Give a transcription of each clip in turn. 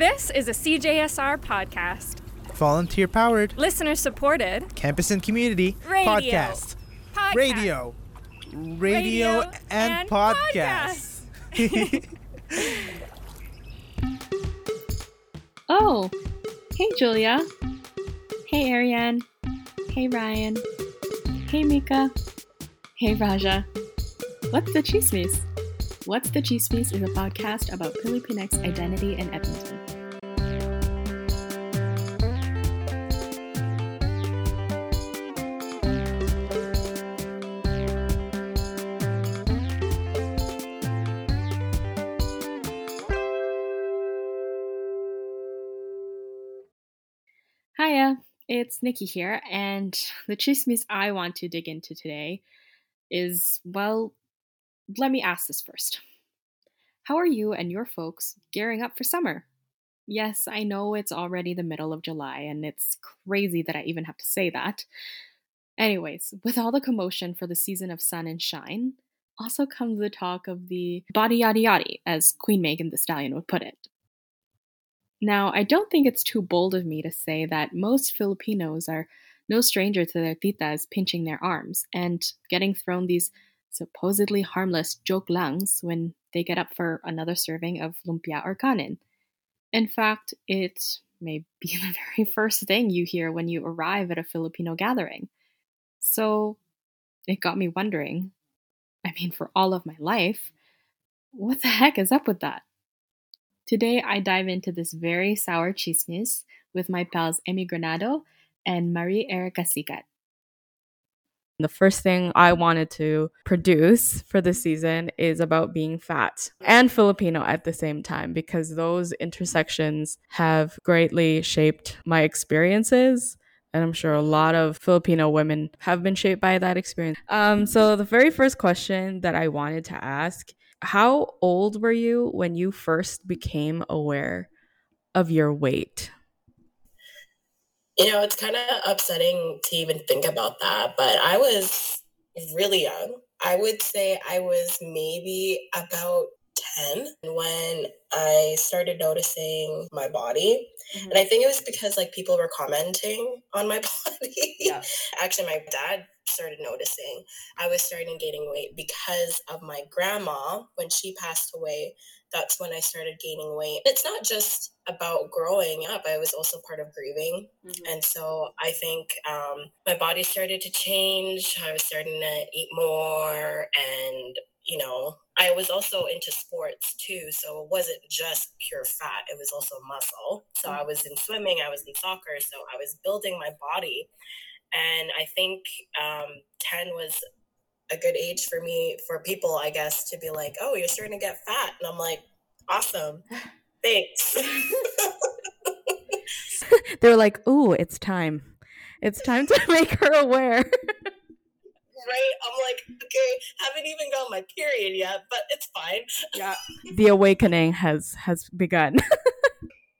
This is a CJSR podcast, Volunteer powered, listener supported campus and community Radio. podcast. podcast. Radio. Radio, Radio and, and podcast. Oh, hey Julia. Hey Ariane. Hey Ryan. Hey Mika. Hey Raja. What's the Chismes? What's the Chismes is a podcast about Filipinx identity in Edmonton. Hiya, it's Nikki here, and the chismes I want to dig into today is well, let me ask this first. How are you and your folks gearing up for summer? Yes, I know it's already the middle of July, and it's crazy that I even have to say that. Anyways, with all the commotion for the season of sun and shine, also comes the talk of the body yaddy yaddy, as Queen Megan Thee Stallion would put it. Now, I don't think it's too bold of me to say that most Filipinos are no stranger to their titas pinching their arms and getting thrown these supposedly harmless joke langs when they get up for another serving of lumpia or kanin. In fact, it may be the very first thing you hear when you arrive at a Filipino gathering. So it got me wondering I mean, for all of my life, what the heck is up with that? Today, I dive into this very sour chismes with my pals Emi Granado and Marie Erica Sikat. The first thing I wanted to produce for this season is about being fat and Filipino at the same time because those intersections have greatly shaped my experiences. And I'm sure a lot of Filipino women have been shaped by that experience. Um, so, the very first question that I wanted to ask How old were you when you first became aware of your weight? You know, it's kind of upsetting to even think about that, but I was really young. I would say I was maybe about 10 when I started noticing my body. Mm-hmm. And I think it was because like people were commenting on my body. Yeah. Actually, my dad started noticing I was starting gaining weight because of my grandma. When she passed away, that's when I started gaining weight. It's not just about growing up, I was also part of grieving. And so I think um, my body started to change. I was starting to eat more. And, you know, I was also into sports too. So it wasn't just pure fat, it was also muscle. So I was in swimming, I was in soccer. So I was building my body. And I think um, 10 was a good age for me, for people, I guess, to be like, oh, you're starting to get fat. And I'm like, awesome. Thanks. They're like, "Ooh, it's time. It's time to make her aware." right? I'm like, okay, haven't even got my period yet, but it's fine. yeah, the awakening has has begun.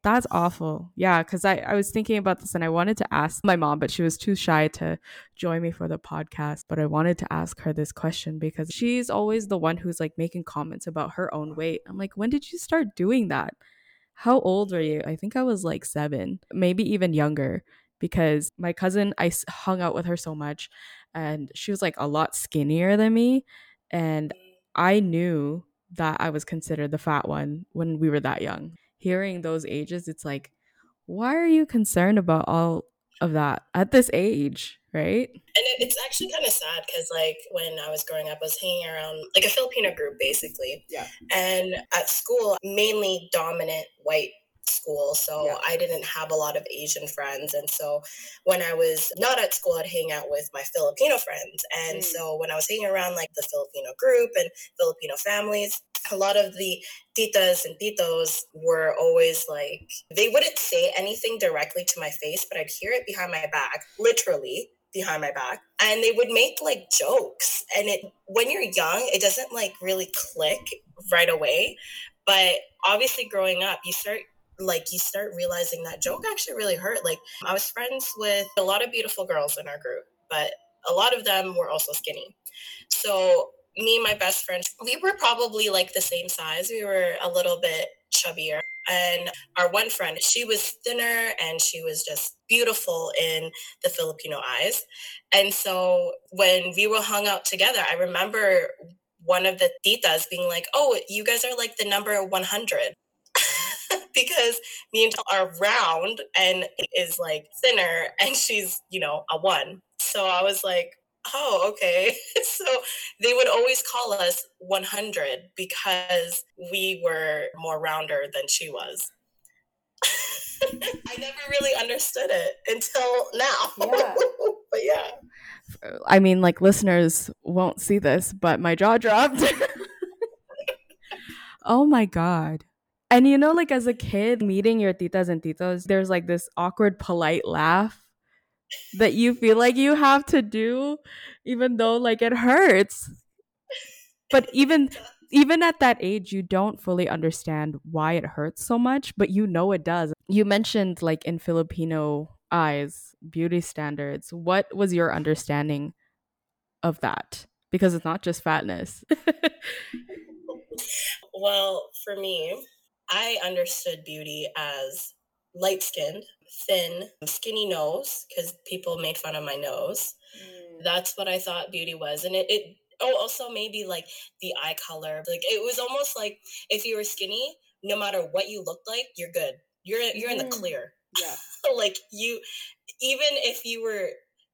That's awful. Yeah, because I, I was thinking about this and I wanted to ask my mom, but she was too shy to join me for the podcast. But I wanted to ask her this question because she's always the one who's like making comments about her own weight. I'm like, when did you start doing that? How old were you? I think I was like seven, maybe even younger, because my cousin, I hung out with her so much and she was like a lot skinnier than me. And I knew that I was considered the fat one when we were that young. Hearing those ages, it's like, why are you concerned about all of that at this age, right? And it, it's actually kind of sad because, like, when I was growing up, I was hanging around like a Filipino group, basically. Yeah. And at school, mainly dominant white school. So Yeah. I didn't have a lot of Asian friends. And so when I was not at school, I'd hang out with my Filipino friends. And Mm. so when I was hanging around like the Filipino group and Filipino families, a lot of the titas and titos were always like, they wouldn't say anything directly to my face, but I'd hear it behind my back, literally behind my back. And they would make like jokes. And it when you're young, it doesn't like really click right away. But obviously growing up, you start like you start realizing that joke actually really hurt. Like I was friends with a lot of beautiful girls in our group, but a lot of them were also skinny. So me and my best friend, we were probably like the same size. We were a little bit chubbier. And our one friend, she was thinner and she was just beautiful in the Filipino eyes. And so when we were hung out together, I remember one of the titas being like, Oh, you guys are like the number 100. because me and are round and is like thinner and she's, you know, a one. So I was like, oh, okay. so they would always call us 100 because we were more rounder than she was. I never really understood it until now. Yeah. but yeah. I mean, like listeners won't see this, but my jaw dropped. oh my god. And you know, like as a kid meeting your titas and titos, there's like this awkward, polite laugh that you feel like you have to do, even though like it hurts. But even even at that age, you don't fully understand why it hurts so much, but you know it does. You mentioned like in Filipino eyes, beauty standards. What was your understanding of that? Because it's not just fatness. well, for me, I understood beauty as light skinned, thin, skinny nose, because people made fun of my nose. Mm. That's what I thought beauty was. And it, it oh, also maybe like the eye color. Like it was almost like if you were skinny, no matter what you looked like, you're good. You're you're in the mm. clear. Yeah. like you even if you were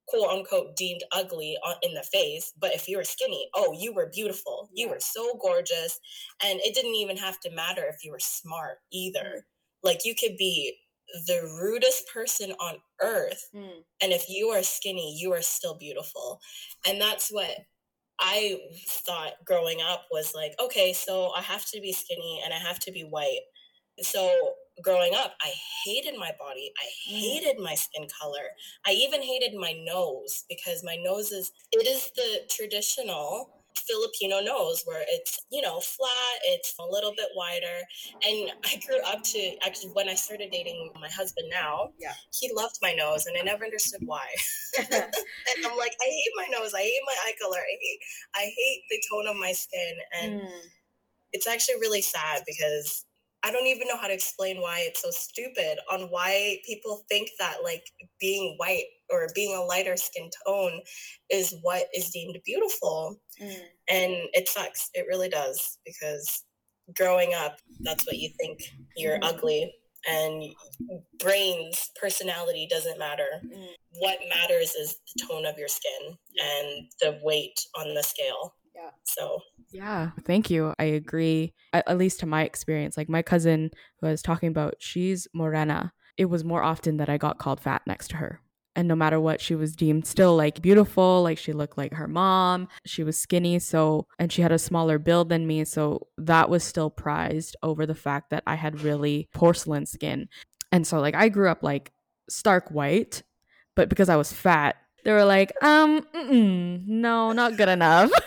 quote unquote deemed ugly in the face but if you were skinny oh you were beautiful you were so gorgeous and it didn't even have to matter if you were smart either mm. like you could be the rudest person on earth mm. and if you are skinny you are still beautiful and that's what i thought growing up was like okay so i have to be skinny and i have to be white so growing up, I hated my body. I mm. hated my skin color. I even hated my nose because my nose is, it is the traditional Filipino nose where it's, you know, flat, it's a little bit wider. And I grew up to actually when I started dating my husband now, yeah. he loved my nose and I never understood why. and I'm like, I hate my nose, I hate my eye color, I hate I hate the tone of my skin. And mm. it's actually really sad because I don't even know how to explain why it's so stupid on why people think that like being white or being a lighter skin tone is what is deemed beautiful. Mm. And it sucks. It really does because growing up, that's what you think you're mm. ugly and brains personality doesn't matter mm. what matters is the tone of your skin and the weight on the scale yeah so yeah, thank you. I agree. At, at, least to my experience, like my cousin who I was talking about, she's morena. It was more often that I got called fat next to her. And no matter what, she was deemed still like beautiful. Like she looked like her mom. She was skinny. So, and she had a smaller build than me. So that was still prized over the fact that I had really porcelain skin. And so, like, I grew up like stark white, but because I was fat, they were like, um, no, not good enough.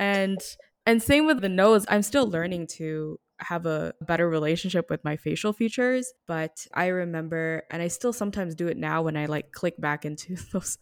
and and same with the nose i'm still learning to have a better relationship with my facial features but i remember and i still sometimes do it now when i like click back into those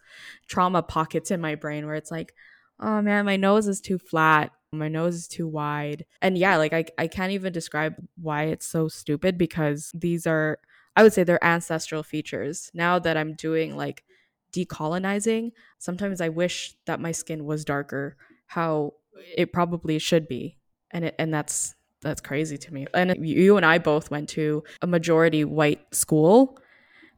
trauma pockets in my brain where it's like oh man my nose is too flat. My nose is too wide. And yeah like i, I can't even describe why it's so stupid because these are i would say they're ancestral features. Now that i'm doing like decolonizing sometimes i wish that my skin was darker how it probably should be and it and that's that's crazy to me. And you and i both went to a majority white school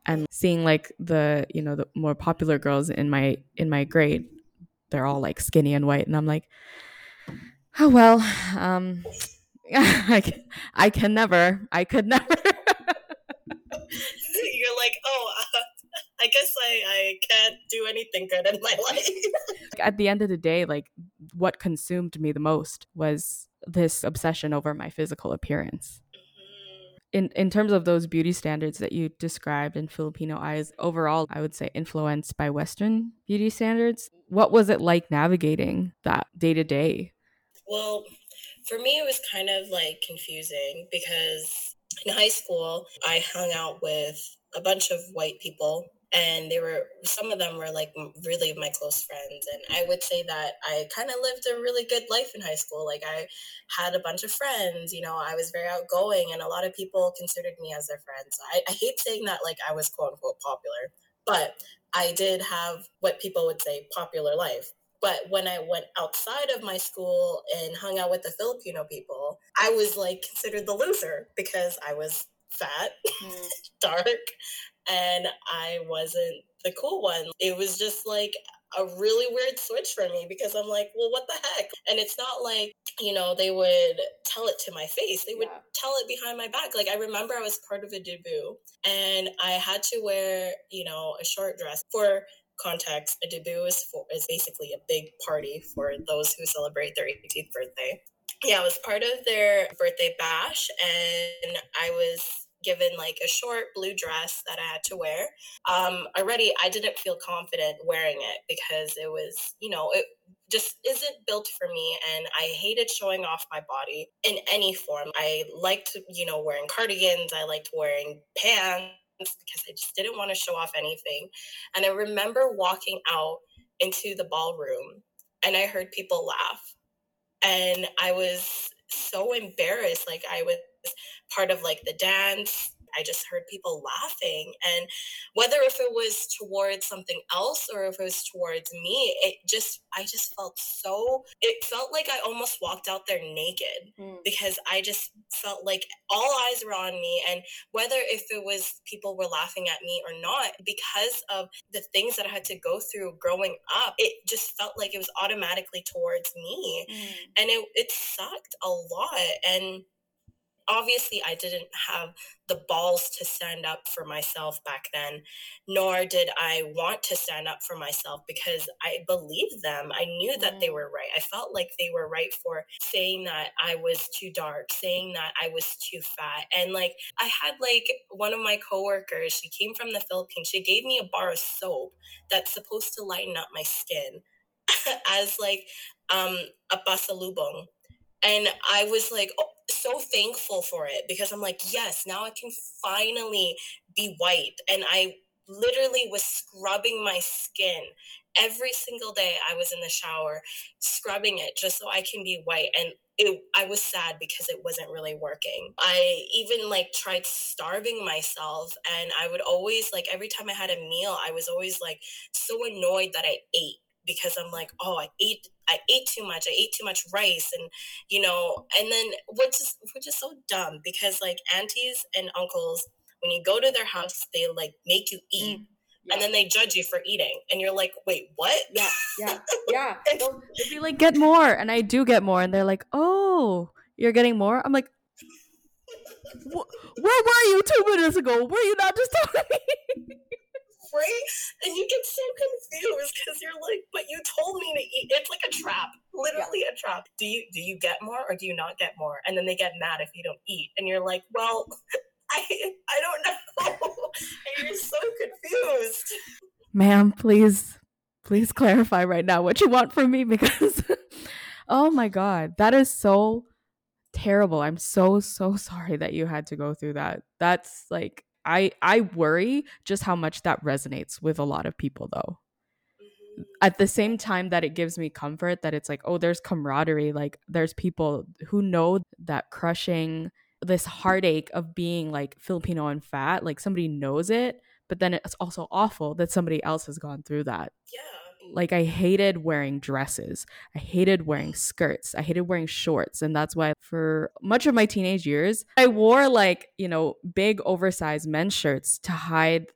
and seeing like the you know the more popular girls in my in my grade they're all like skinny and white. And i'm like oh well um i can, i can never i could never. You're like oh uh, i guess i i can't do anything good in my life. At the end of the day like what consumed me the most was this obsession over my physical appearance. In in terms of those beauty standards that you described in Filipino eyes, overall I would say influenced by western beauty standards. What was it like navigating that day to day? Well, for me it was kind of like confusing because in high school I hung out with a bunch of white people and they were some of them were like really my close friends and i would say that i kind of lived a really good life in high school like i had a bunch of friends you know i was very outgoing and a lot of people considered me as their friends i, I hate saying that like i was quote unquote popular but i did have what people would say popular life but when I went outside of my school and hung out with the Filipino people, I was like considered the loser because I was fat, mm. dark, and I wasn't the cool one. It was just like a really weird switch for me because I'm like, well, what the heck? And it's not like, you know, they would tell it to my face. They would yeah. tell it behind my back. Like I remember I was part of a debut and I had to wear, you know, a short dress for context. A debut is for is basically a big party for those who celebrate their 18th birthday. Yeah, I was part of their birthday bash and I was given like a short blue dress that I had to wear. Um, already, I didn't feel confident wearing it because it was, you know, it just isn't built for me. And I hated showing off my body in any form. I liked, you know, wearing cardigans, I liked wearing pants because I just didn't want to show off anything. And I remember walking out into the ballroom and I heard people laugh. And I was so embarrassed. Like I was part of like the dance. I just heard people laughing. And whether if it was towards something else or if it was towards me, it just, I just felt so, it felt like I almost walked out there naked mm. because I just felt like all eyes were on me. And whether if it was people were laughing at me or not, because of the things that I had to go through growing up, it just felt like it was automatically towards me. Mm. And it, it sucked a lot. And obviously I didn't have the balls to stand up for myself back then, nor did I want to stand up for myself because I believed them. I knew that they mm. were right. I felt like they were right for saying that I was too dark, saying that I was too fat. And like I had like one of my coworkers, she came from the Philippines. She gave me a bar of soap that's supposed to lighten up my skin as like um a pasalubong. And I was like, oh, so thankful for it because I'm like, yes, now I can finally be white. And I literally was scrubbing my skin every single day I was in the shower, scrubbing it just so I can be white. And it, I was sad because it wasn't really working. I even like tried starving myself, and I would always like every time I had a meal, I was always like so annoyed that I ate because I'm like, oh, I ate I ate too much. I ate too much rice, and you know, and then which is which is so dumb because like aunties and uncles, when you go to their house, they like make you eat. Mm. Yeah. And then they judge you for eating, and you're like, "Wait, what?" Yeah, yeah, yeah. They'll, they'll be like, "Get more," and I do get more, and they're like, "Oh, you're getting more." I'm like, "Where were you two minutes ago? Were you not just talking?" Right? And you get so confused because you're like, but you told me to eat. It's like a trap, literally yeah. a trap. Do you do you get more or do you not get more? And then they get mad if you don't eat, and you're like, well, I I don't know. and you're so confused. Ma'am, please, please clarify right now what you want from me because, oh my god, that is so terrible. I'm so so sorry that you had to go through that. That's like I I worry just how much that resonates with a lot of people though. Mm-hmm. At the same time that it gives me comfort that it's like, oh, there's camaraderie, like there's people who know that crushing this heartache of being like Filipino and fat, like somebody knows it, but then it's also awful that somebody else has gone through that. Yeah like I hated wearing dresses. I hated wearing skirts. I hated wearing shorts. And that's why for much of my teenage years, I wore like, you know, big oversized men's shirts to hide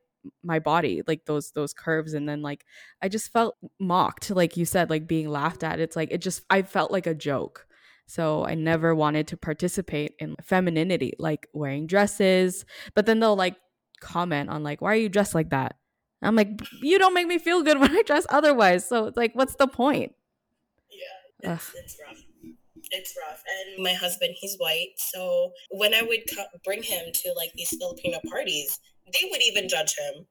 my body like those those curves and then like i just felt mocked like you said like being laughed at it's like it just i felt like a joke so i never wanted to participate in femininity like wearing dresses but then they'll like comment on like why are you dressed like that I'm like, you don't make me feel good when I dress otherwise. So it's like, what's the point? Yeah, it's, it's rough. It's rough. And my husband, he's white. So when I would co- bring him to like these Filipino parties, they would even judge him.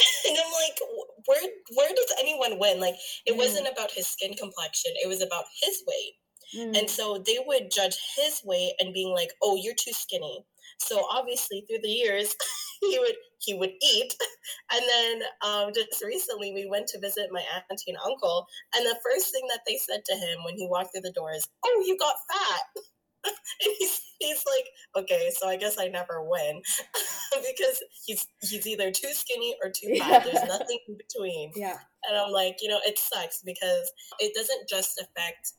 and I'm like, where where does anyone win? Like, it mm. wasn't about his skin complexion. It was about his weight. Mm. And so they would judge his weight and being like, oh, you're too skinny. So obviously, through the years, he would he would eat. And then um, just recently we went to visit my auntie and uncle and the first thing that they said to him when he walked through the door is oh you got fat. And he's, he's like okay so i guess i never win. Because he's he's either too skinny or too fat. Yeah. there's nothing in between. Yeah. and i'm like you know it sucks because it doesn't just affect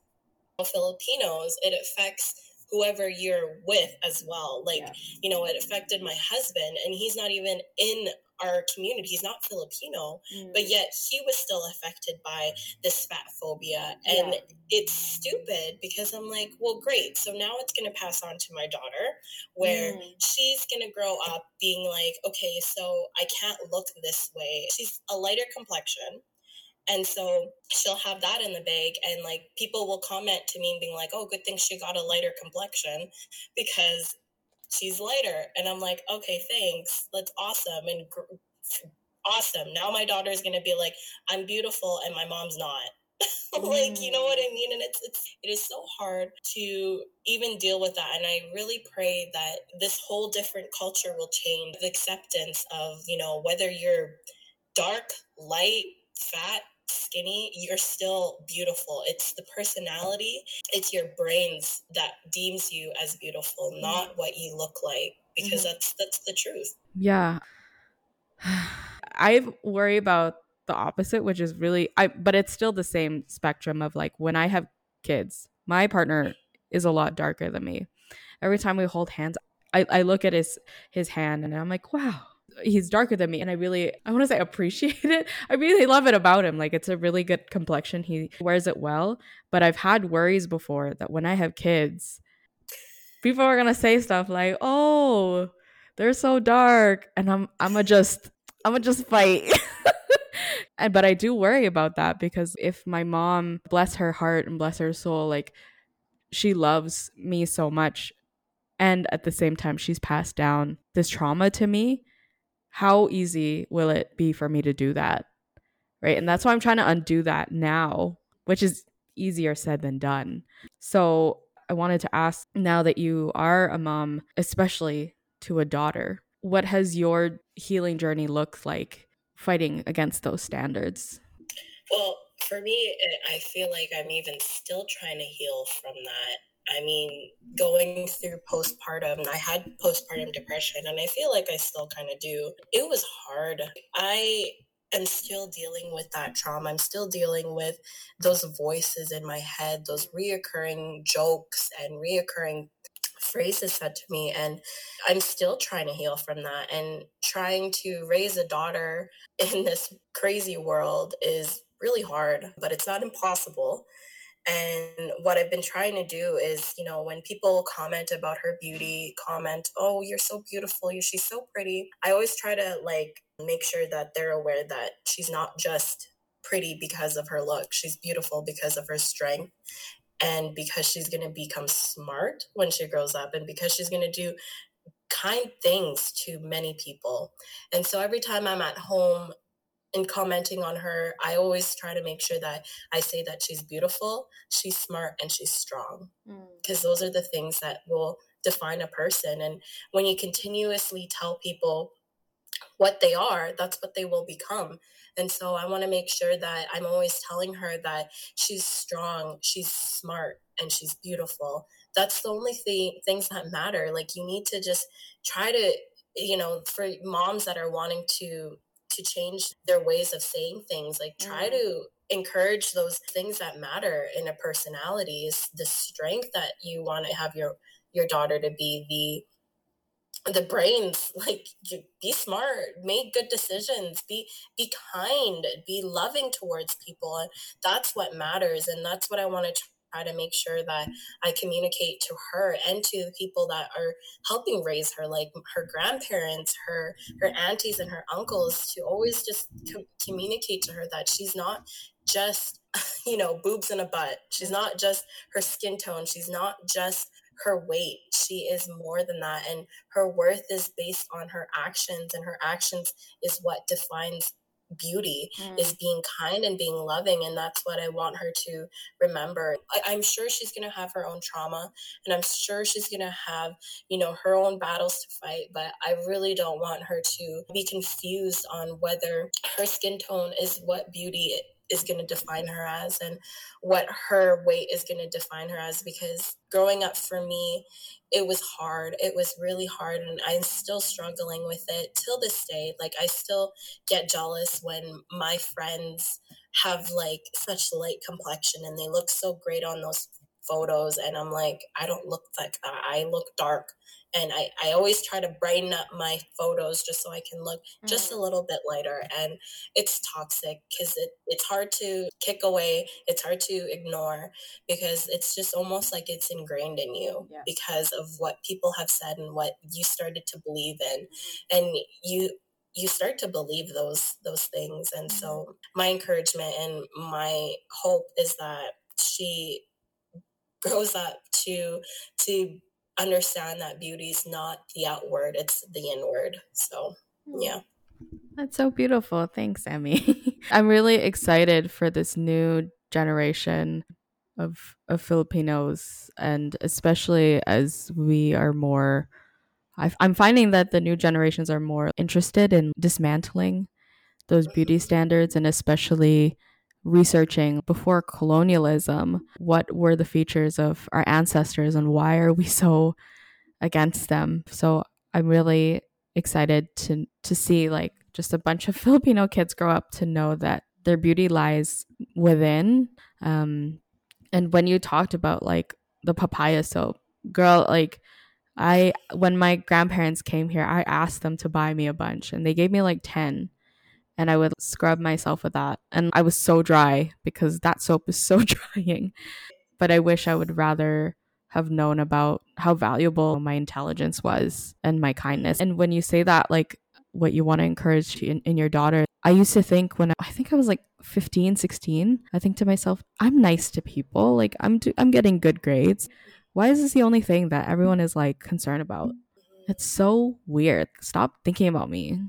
filipinos it affects whoever you're with as well like Yeah. you know, it affected my husband, and he's not even in our community. He's not Filipino, Mm. but yet he was still affected by this fat phobia. And Yeah. it's stupid because I'm like, well, great. So now it's going to pass on to my daughter, where Mm. she's going to grow up being like, okay, so I can't look this way. She's a lighter complexion. And so she'll have that in the bag, and like people will comment to me and being like, "Oh, good thing she got a lighter complexion, because she's lighter." And I'm like, "Okay, thanks. That's awesome and gr- awesome." Now my daughter's gonna be like, "I'm beautiful," and my mom's not. like, you know what mm. I mean? And it's it's it is so hard to even deal with that. And I really pray that this whole different culture will change the acceptance of you know whether you're dark, light, fat, skinny, you're still beautiful. It's the personality, it's your brains that deems you as beautiful, mm-hmm. not what you look like because mm-hmm. that's that's the truth. Yeah. I worry about the opposite, which is really I but it's still the same spectrum of like when I have kids, my partner is a lot darker than me. Every time we hold hands, I, I look at his his hand and I'm like, wow, he's darker than me. And I really I want to say appreciate it. I really love it about him. Like it's a really good complexion. He wears it well. But I've had worries before that when I have kids, people are gonna say stuff like, oh, they're so dark and i'm i'm gonna just i'm gonna just fight and but i do worry about that because if my mom bless her heart and bless her soul like she loves me so much and at the same time she's passed down this trauma to me how easy will it be for me to do that? Right? And that's why i'm trying to undo that now which is easier said than done. So i wanted to ask now that you are a mom especially to a daughter what has your healing journey looked like fighting against those standards? Well, for me, I feel like I'm even still trying to heal from that. I mean, going through postpartum, I had postpartum depression, and I feel like I still kind of do. It was hard. I am still dealing with that trauma. I'm still dealing with those voices in my head, those reoccurring jokes and reoccurring phrases said to me. And I'm still trying to heal from that and trying to raise a daughter in this crazy world is really hard, but it's not impossible. And what I've been trying to do is, you know, when people comment about her beauty, comment, oh, you're so beautiful, you she's so pretty. I always try to like make sure that they're aware that she's not just pretty because of her look. She's beautiful because of her strength and because she's going to become smart when she grows up and because she's going to do kind things to many people. And so every time I'm at home and commenting on her, I always try to make sure that I say that she's beautiful, she's smart, and she's strong. Mm. Because those are the things that will define a person. And when you continuously tell people what they are, that's what they will become. And so I want to make sure that I'm always telling her that she's strong, she's smart, and she's beautiful. That's the only thing things that matter. Like you need to just try to, you know, for moms that are wanting to to change their ways of saying things, like try Mm. to encourage those things that matter in a personality is the strength that you want to have your your daughter to be the the brains like be smart make good decisions be be kind be loving towards people and that's what matters and that's what i want to try to make sure that i communicate to her and to the people that are helping raise her like her grandparents her her aunties and her uncles to always just co- communicate to her that she's not just you know boobs in a butt. She's not just her skin tone. She's not just her weight. She is more than that and her worth is based on her actions and her actions is what defines beauty Mm. is being kind and being loving and that's what i want her to remember I, i'm sure she's going to have her own trauma and i'm sure she's going to have you know her own battles to fight but i really don't want her to be confused on whether her skin tone is what beauty is going to define her as and what her weight is going to define her as because growing up for me it was hard. It was really hard and i'm still struggling with it till this day. Like i still get jealous when my friends have like such light complexion and they look so great on those photos and i'm like i don't look like that. I look dark and I, I always try to brighten up my photos just so I can look just a mm. little bit lighter. And it's toxic because it, it's hard to kick away, it's hard to ignore because it's just almost like it's ingrained in you Yeah. because of what people have said and what you started to believe in. Mm-hmm. And you you start to believe those those things. And mm-hmm. so my encouragement and my hope is that she grows up to to understand that beauty is not the outward it's the inward so hmm. yeah That's so beautiful. Thanks, Emmy. I'm really excited for this new generation of of Filipinos, and especially as we are more. I've, I'm finding that the new generations are more interested in dismantling those beauty mm-hmm. standards, and especially researching before colonialism what were the features of our ancestors and why are we so against them. So I'm really excited to to see like just a bunch of Filipino kids grow up to know that their beauty lies within. Um, and when you talked about like the papaya soap, girl, like I when my grandparents came here, I asked them to buy me a bunch, and they gave me like ten. And I would scrub myself with that. And I was so dry because that soap is so drying. But I wish I would rather have known about how valuable my intelligence was and my kindness. And when you say that, like what you want to encourage in, in your daughter, I used to think when I, I think I was like 15, 16, I think to myself, I'm nice to people. Like I'm, do, I'm getting good grades. Why is this the only thing that everyone is like concerned about? It's so weird. Stop thinking about me.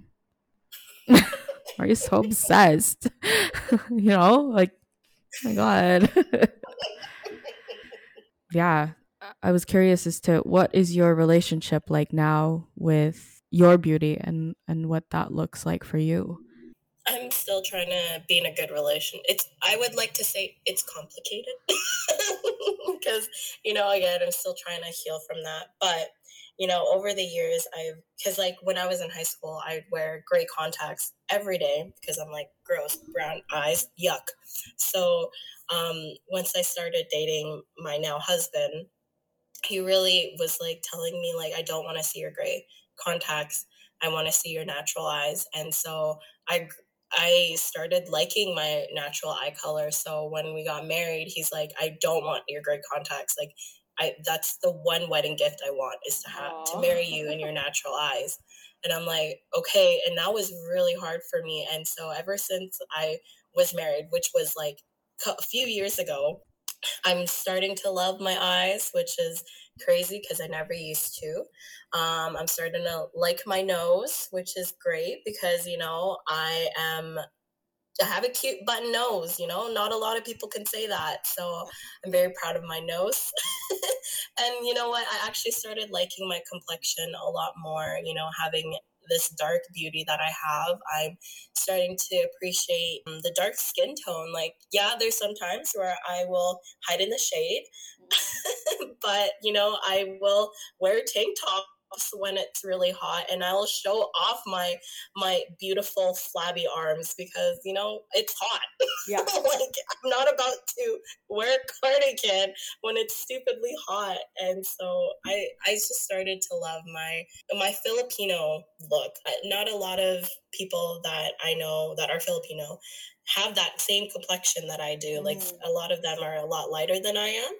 Are you so obsessed? you know, like, oh my God. yeah. I was curious as to what is your relationship like now with your beauty and and what that looks like for you. i'm still trying to be in a good relation it's i would like to say it's complicated because you know again i'm still trying to heal from that but you know over the years i've because like when i was in high school i'd wear gray contacts every day because i'm like gross brown eyes yuck. So um once i started dating my now husband he really was like telling me like i don't want to see your gray contacts. I want to see your natural eyes. And so i i started liking my natural eye color. So when we got married he's like i don't want your gray contacts. Like i that's the one wedding gift i want is to have to marry you in your natural eyes and i'm like okay and that was really hard for me and so ever since i was married which was like a few years ago i'm starting to love my eyes which is crazy because I never used to. Um, I'm starting to like my nose, which is great because you know I am. Have a cute button nose, you know. Not a lot of people can say that, so I'm very proud of my nose. and you know what? I actually started liking my complexion a lot more. You know, having this dark beauty that I have, I'm starting to appreciate um, the dark skin tone. Like, yeah, there's some times where I will hide in the shade, but you know, I will wear tank tops when it's really hot and I'll show off my my beautiful flabby arms because you know it's hot. Yeah. like I'm not about to wear a cardigan when it's stupidly hot. And so I I just started to love my my Filipino look. Not a lot of people that I know that are Filipino have that same complexion that I do. Like Mm. a lot of them are a lot lighter than I am.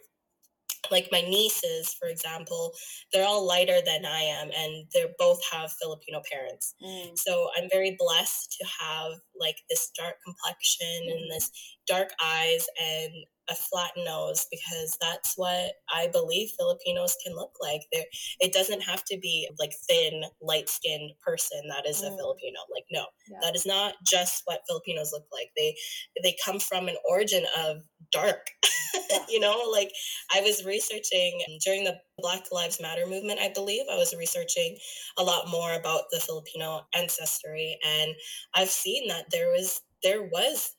Like my nieces, for example, they're all lighter than I am, and they both have Filipino parents. Mm. So I'm very blessed to have like this dark complexion and mm. this dark eyes and a flat nose because that's what I believe Filipinos can look like. There, it doesn't have to be like thin, light skinned person that is a Mm. Filipino. Like, no, Yeah. that is not just what Filipinos look like. They they come from an origin of dark. you know, like I was researching during the Black Lives Matter movement, I believe. I was researching a lot more about the Filipino ancestry and I've seen that there was there was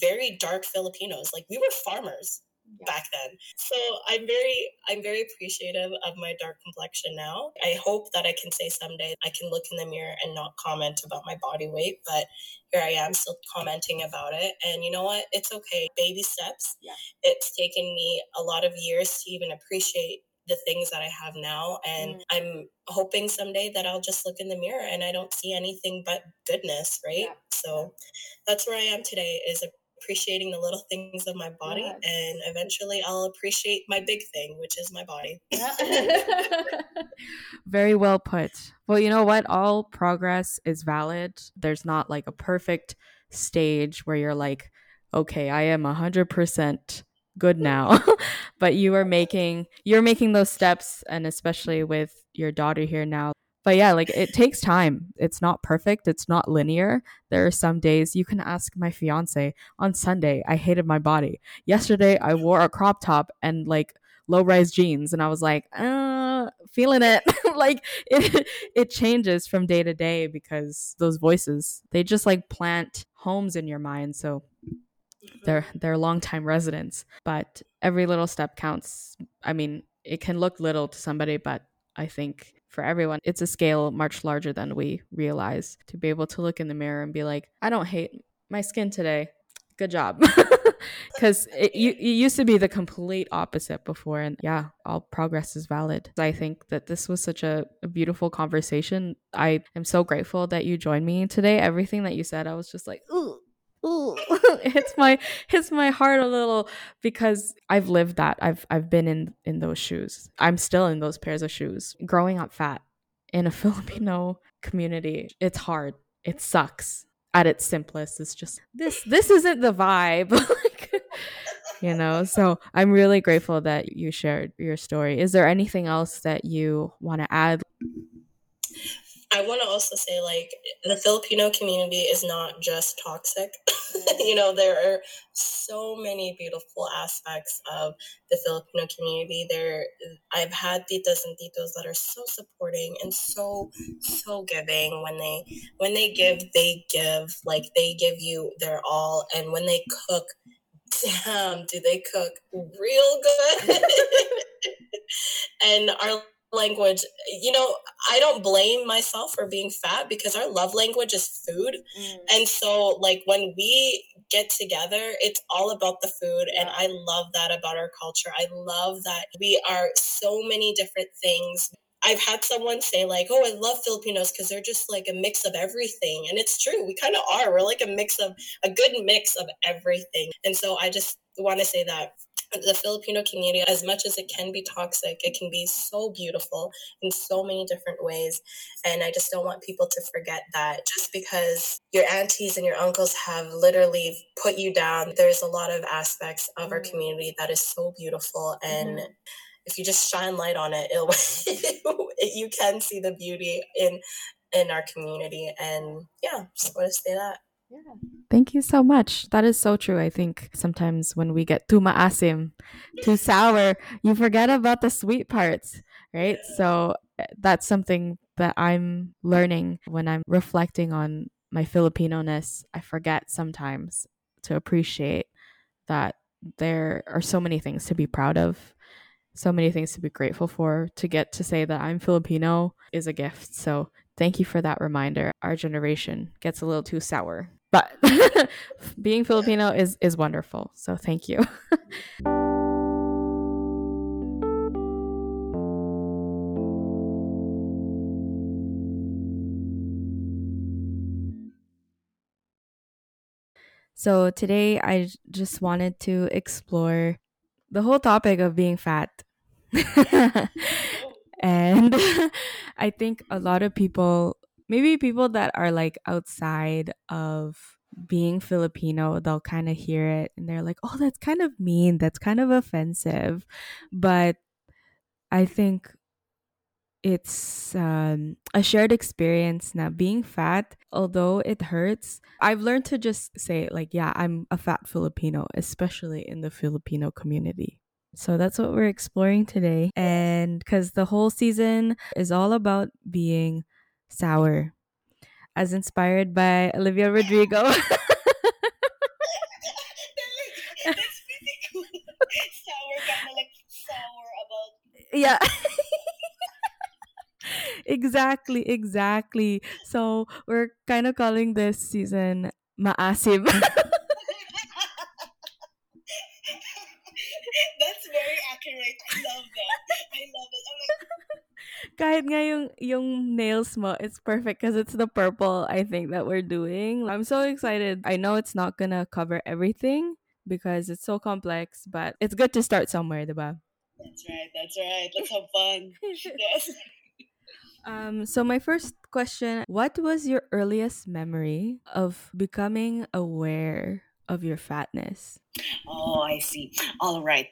very dark Filipinos. Like we were farmers Yeah. back then. So I'm very I'm very appreciative of my dark complexion now. I hope that I can say someday I can look in the mirror and not comment about my body weight, but here I am still commenting about it. And you know what? It's okay. Baby steps. Yeah. It's taken me a lot of years to even appreciate the things that I have now. And Mm. I'm hoping someday that I'll just look in the mirror and I don't see anything but goodness, right? Yeah. So that's where I am today is appreciating the little things of my body and eventually I'll appreciate my big thing, which is my body. Very well put. Well, you know what? All progress is valid. There's not like a perfect stage where you're like, okay, I am 100% good now. but you are making you're making those steps and especially with your daughter here now. But yeah, like it takes time. It's not perfect. It's not linear. There are some days you can ask my fiance on Sunday, I hated my body. Yesterday I wore a crop top and like low rise jeans and I was like, uh, feeling it. like it it changes from day to day because those voices, they just like plant homes in your mind. So they're they're longtime residents. But every little step counts. I mean, it can look little to somebody, but I think for everyone, it's a scale much larger than we realize to be able to look in the mirror and be like, I don't hate my skin today. Good job. Because it, you, it used to be the complete opposite before. And yeah, all progress is valid. I think that this was such a, a beautiful conversation. I am so grateful that you joined me today. Everything that you said, I was just like, ooh, ooh. it hits my hits my heart a little because I've lived that. I've I've been in in those shoes. I'm still in those pairs of shoes. Growing up fat in a Filipino community, it's hard. It sucks at its simplest. It's just this this isn't the vibe. you know, so I'm really grateful that you shared your story. Is there anything else that you want to add? I want to also say, like, the Filipino community is not just toxic. you mm-hmm. know, there are so many beautiful aspects of the Filipino community. There, I've had titas and titos that are so supporting and so, so giving. When they, when they give, they give. Like, they give you their all. And when they cook, damn, do they cook real good? and our language you know i don't blame myself for being fat because our love language is food. Mm. And so like when we get together it's all about the food and i love that about our culture. I love that we are so many different things. I've had someone say like, "Oh, I love Filipinos because they're just like a mix of everything," and it's true. We kind of are. We're like a mix of a good mix of everything, and so I just want to say that the Filipino community, as much as it can be toxic, it can be so beautiful in so many different ways. And I just don't want people to forget that just because your aunties and your uncles have literally put you down, there's a lot of aspects of our mm-hmm. community that is so beautiful. And mm-hmm. if you just shine light on it, it'll, you can see the beauty in in our community. And yeah, just want to say that. Thank you so much. That is so true. I think sometimes when we get too maasim, too sour, you forget about the sweet parts, right? So eh, that's something that I'm learning when I'm reflecting on my Filipino ness. I forget sometimes to appreciate that there are so many things to be proud of, so many things to be grateful for. To get to say that I'm Filipino is a gift. So thank you for that reminder. Our generation gets a little too sour, but being Filipino is is wonderful. So thank you. So today I just wanted to explore the whole topic of being fat. and I think a lot of people, maybe people that are like outside of being Filipino, they'll kind of hear it and they're like, "Oh, that's kind of mean. That's kind of offensive." But I think it's um, a shared experience now being fat although it hurts i've learned to just say like yeah i'm a fat filipino especially in the filipino community so that's what we're exploring today and because the whole season is all about being sour as inspired by olivia rodrigo That's pretty cool. sour, kind of like sour about. yeah exactly exactly so we're kind of calling this season maasim That's very accurate. I love that. I love it. I'm like, kahit nga yung, yung nails mo it's perfect because it's the purple i think that we're doing i'm so excited i know it's not gonna cover everything because it's so complex but it's good to start somewhere diba? that's right. That's right. Let's have fun. Yes. Um, so my first question, what was your earliest memory of becoming aware of your fatness? Oh, I see. All right.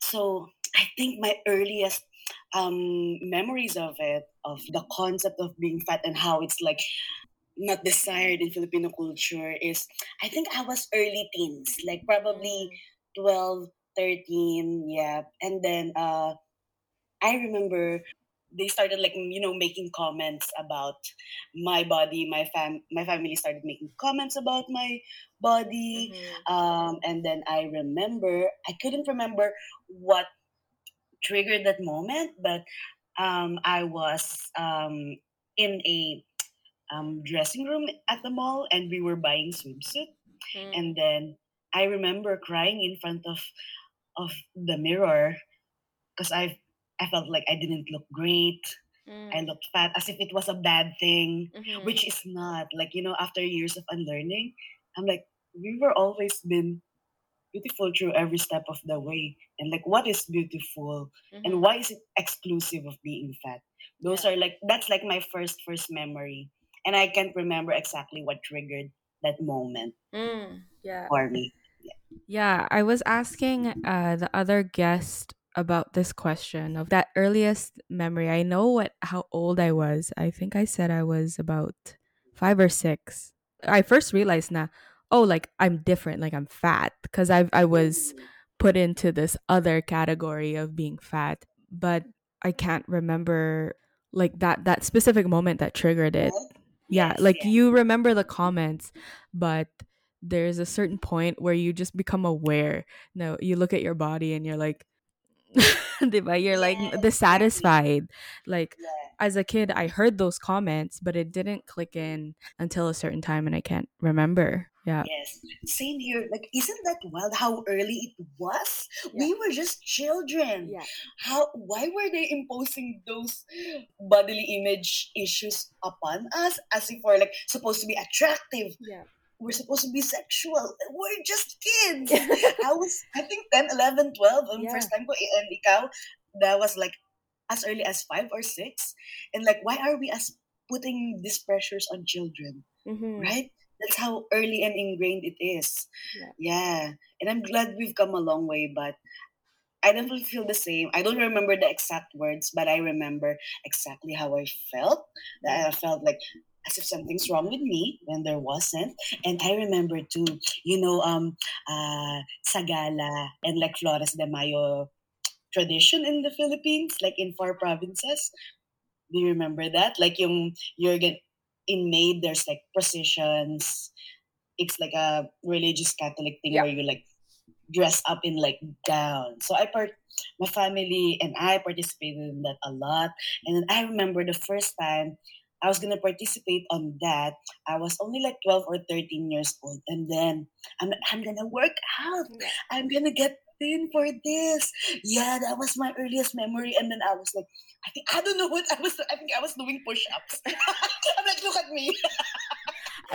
So I think my earliest um, memories of it, of the concept of being fat and how it's like not desired in Filipino culture is I think I was early teens, like probably 12, 13, yeah. And then uh I remember they started like you know making comments about my body my fam my family started making comments about my body um and then i remember i couldn't remember what triggered that moment but um i was um in a um dressing room at the mall and we were buying swimsuit and then i remember crying in front of of the mirror because i i felt like i didn't look great Mm. i looked fat as if it was a bad thing Mhm. which is not like you know after years of unlearning i'm like we were always been beautiful through every step of the way and like what is beautiful Mhm. and why is it exclusive of being fat those are like that's like my first first memory and i can't remember exactly what triggered that moment Mm. Yeah. for me Yeah, I was asking uh, the other guest about this question of that earliest memory. I know what how old I was. I think I said I was about five or six. I first realized now, oh, like I'm different, like I'm fat because I I was put into this other category of being fat, but I can't remember like that that specific moment that triggered it. Yeah, Yes, like yes. you remember the comments, but there's a certain point where you just become aware. No, you look at your body and you're like, diba? You're like Yeah, dissatisfied. Like yeah as a kid, I heard those comments, but it didn't click in until a certain time, and I can't remember. Yeah, Yes, same here. Like, isn't that wild how early it was? We were just children. Yeah. How? Why were they imposing those bodily image issues upon us as if we're like supposed to be attractive? Yeah. We're supposed to be sexual. We're just kids. I was, I think 10, 11, 12. Um, Yeah. First time ko, and ikaw, that was like as early as five or six. And like, why are we as putting these pressures on children? Mm-hmm. right? That's how early and ingrained it is. Yeah. Yeah. And I'm glad we've come a long way, but I don't feel the same. I don't remember the exact words, but I remember exactly how I felt. That I felt like as if something's wrong with me when there wasn't. And I remember too, you know, um, uh, Sagala and like Flores de Mayo tradition in the Philippines, like in four provinces. Do you remember that? Like yung you're in May, there's like processions. It's like a religious Catholic thing Yeah. where you like dress up in like gown. So I part my family and I participated in that a lot. And then I remember the first time I was gonna participate on that. I was only like 12 or 13 years old. And then I'm I'm gonna work out. I'm gonna get thin for this. Yeah, that was my earliest memory. And then I was like, I think I don't know what I was I think I was doing push-ups. I'm like, look at me.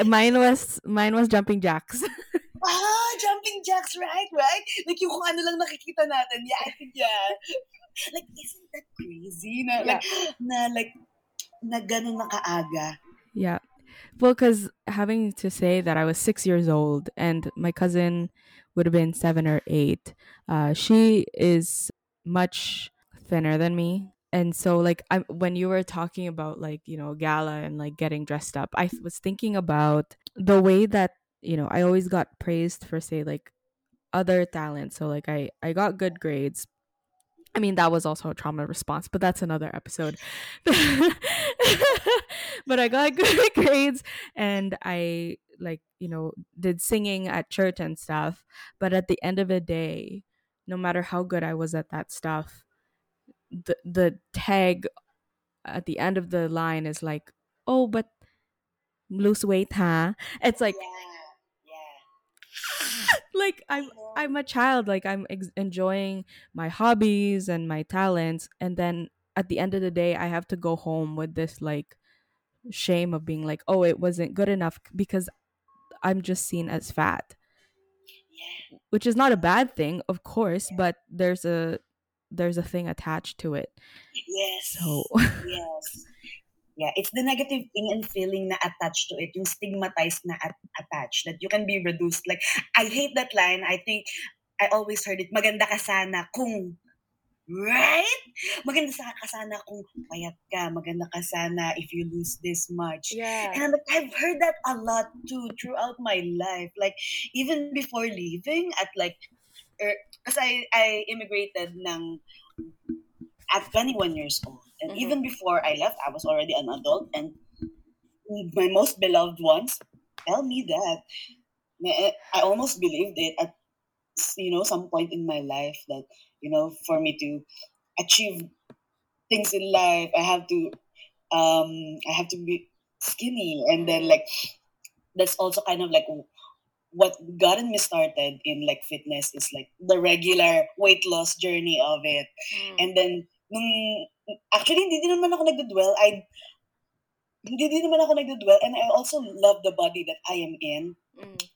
Mine was mine was jumping jacks. ah, jumping jacks, right? Right? Like yung kung ano lang nakikita natin. Yeah, I think yeah. Like, isn't that crazy? Na, like, na like, na ganun na kaaga. yeah. well, because having to say that I was six years old and my cousin would have been seven or eight. Uh, she is much thinner than me. And so, like, I when you were talking about like you know gala and like getting dressed up, I was thinking about the way that you know I always got praised for say like other talents. So like I I got good grades, I mean, that was also a trauma response, but that's another episode. but I got good grades and I, like, you know, did singing at church and stuff. But at the end of the day, no matter how good I was at that stuff, the, the tag at the end of the line is like, oh, but lose weight, huh? It's like, Yeah, yeah. like I'm I'm a child like I'm ex- enjoying my hobbies and my talents and then at the end of the day I have to go home with this like shame of being like oh it wasn't good enough because I'm just seen as fat Yeah. which is not a bad thing of course but there's a there's a thing attached to it Yes. so yes. Yeah, it's the negative thing and feeling na attached to it, yung stigmatized na at- attached, that you can be reduced. Like, I hate that line. I think I always heard it, maganda ka sana kung, right? Maganda sa ka sana kung payat ka, maganda ka sana if you lose this much. yeah And I've heard that a lot too throughout my life. Like even before leaving at like er, because I I immigrated ng at 21 years old. And Mhm. even before I left, I was already an adult and my most beloved ones tell me that I almost believed it at you know some point in my life that you know for me to achieve things in life. I have to um I have to be skinny. And then like that's also kind of like what gotten me started in like fitness is like the regular weight loss journey of it. And then nung actually hindi din naman ako nagdudwell. I hindi din naman ako nagdudwell. And I also love the body that I am in.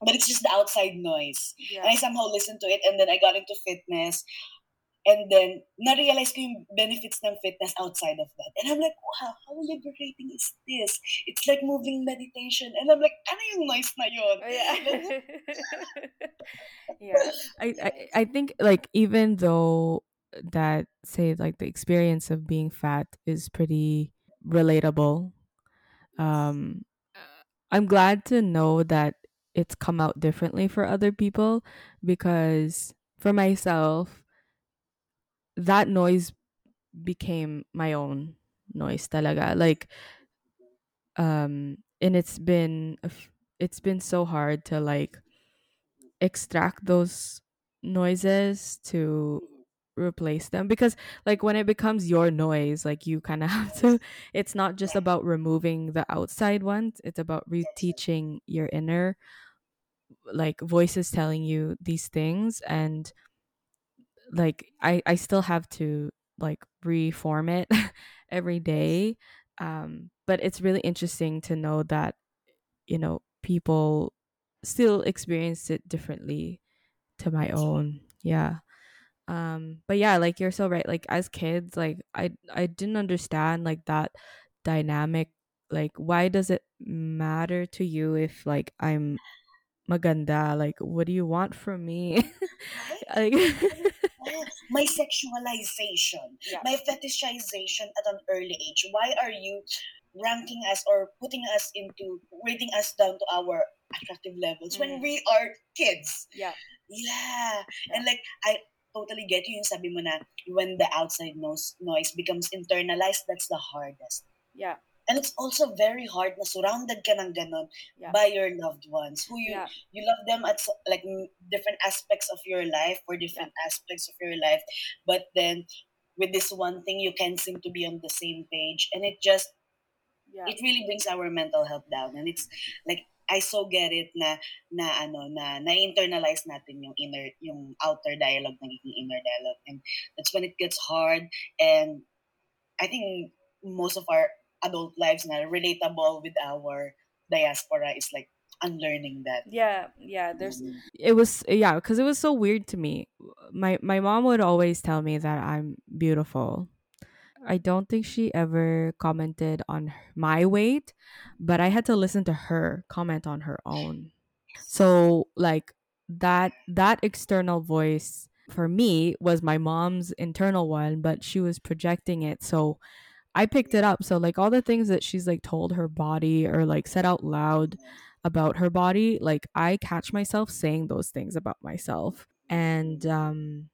But it's just the outside noise. And I somehow listened to it. And then I got into fitness and then na-realize ko yung benefits ng fitness outside of that. And I'm like wow how liberating is this? It's like moving meditation. And I'm like ano yung noise na yun? Yeah. I, I i think like even though that say like the experience of being fat is pretty relatable um i'm glad to know that it's come out differently for other people because for myself that noise became my own noise talaga. Like um and it's been it's been so hard to like extract those noises to replace them. Because like when it becomes your noise like you kind of have to it's not just about removing the outside ones it's about reteaching your inner like voices telling you these things. And like i i still have to like reform it every day um but it's really interesting to know that you know people still experience it differently to my own yeah um but yeah like you're so right like as kids like i i didn't understand like that dynamic like why does it matter to you if like i'm maganda like what do you want from me? Like my sexualization, Yeah. my fetishization at an early age. Why are you ranking us or putting us into rating us down to our attractive levels when Mm. we are kids? Yeah. Yeah. And like I totally get you yung sabi mo na when the outside noise noise becomes internalized, that's the hardest. yeah And it's also very hard na surrounded ka ng ganon Yeah. by your loved ones who you yeah. you love them at like different aspects of your life or different aspects of your life. But then with this one thing you can seem to be on the same page. And it just yeah. it really brings our mental health down. And it's like I so get it na na ano na na-internalize natin yung inner yung outer dialogue nagiging inner dialogue. And that's when it gets hard. And I think most of our adult lives na relatable with our diaspora is like unlearning that yeah yeah there's mm-hmm. it was yeah because it was so weird to me my my mom would always tell me that i'm beautiful I don't think she ever commented on my weight, but I had to listen to her comment on her own. So like that that external voice for me was my mom's internal one, but she was projecting it. So I picked it up. So like all the things that she's like told her body or like said out loud about her body, like I catch myself saying those things about myself. And um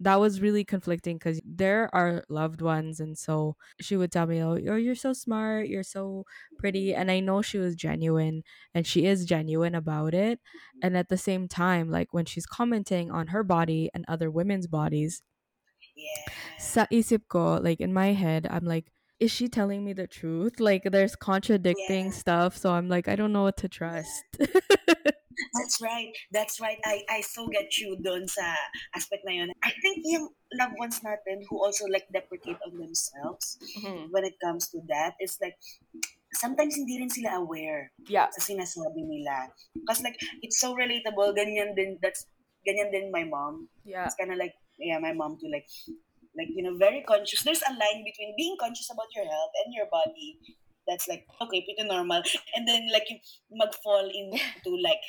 that was really conflicting because there are loved ones and so she would tell me oh you're, you're so smart you're so pretty and i know she was genuine and she is genuine about it and at the same time like when she's commenting on her body and other women's bodies Yeah. sa isip ko like in my head i'm like is she telling me the truth like there's contradicting Yeah. stuff so i'm like i don't know what to trust That's right. That's right. I I so get you doon sa aspect na yun. I think yung loved ones natin who also like deprecate on themselves mm-hmm. when it comes to that, it's like sometimes hindi rin sila aware yeah sa sinasabi nila. Because like, it's so relatable. Ganyan din, that's, ganyan din my mom. yeah It's kind of like, yeah, my mom too, like, like, you know, very conscious. There's a line between being conscious about your health and your body that's like, okay, pretty normal. And then, like, yung mag-fall into, like,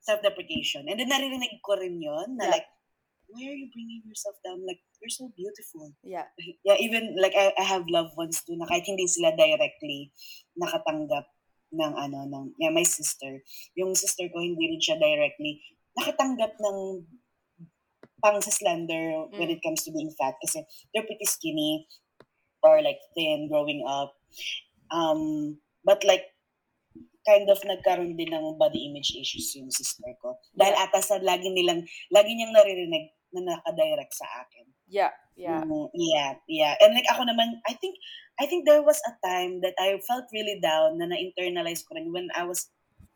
self-deprecation. And then, naririnig ko rin yun, na Yeah. like, why are you bringing yourself down? Like, you're so beautiful. yeah Yeah, even, like, I, I have loved ones too, na kahit hindi sila directly nakatanggap ng, ano, ng, yeah, my sister. Yung sister ko, hindi rin siya directly nakatanggap ng pang sa slender when it comes to being fat kasi they're pretty skinny or like thin growing up. Um, but like, kind of nagkaroon din ng body image issues yung sister ko. Dahil ata sa lagi nilang, lagi niyang naririnig na nakadirect sa akin. yeah yeah Mm, yeah, yeah. And like ako naman, I think, I think there was a time that I felt really down na na-internalize ko rin when I was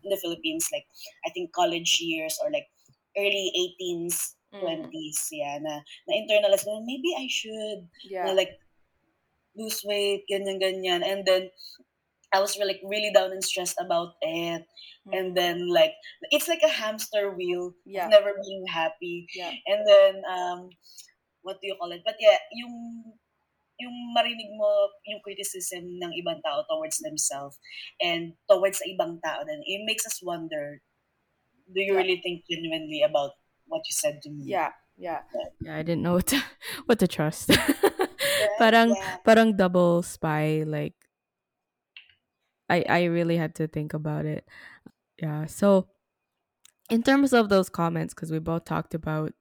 in the Philippines, like, I think college years or like early 18s, Mm. 20s, yeah, na na-internalize ko, maybe I should, yeah na like, lose weight, ganyan, ganyan. And then, I was really, like, really down and stressed about it. And then, like, it's like a hamster wheel Mm. Yeah. never being happy. Yeah. And then, um, what do you call it? But yeah, yung, yung marinig mo yung criticism ng ibang tao towards themselves and towards sa ibang tao, then it makes us wonder, do you Yeah. really think genuinely about what you said to me? yeah yeah. Yeah. I didn't know what to, what to trust. Yeah, parang yeah. parang double spy like i i really had to think about it. Yeah so in terms of those comments because we both talked about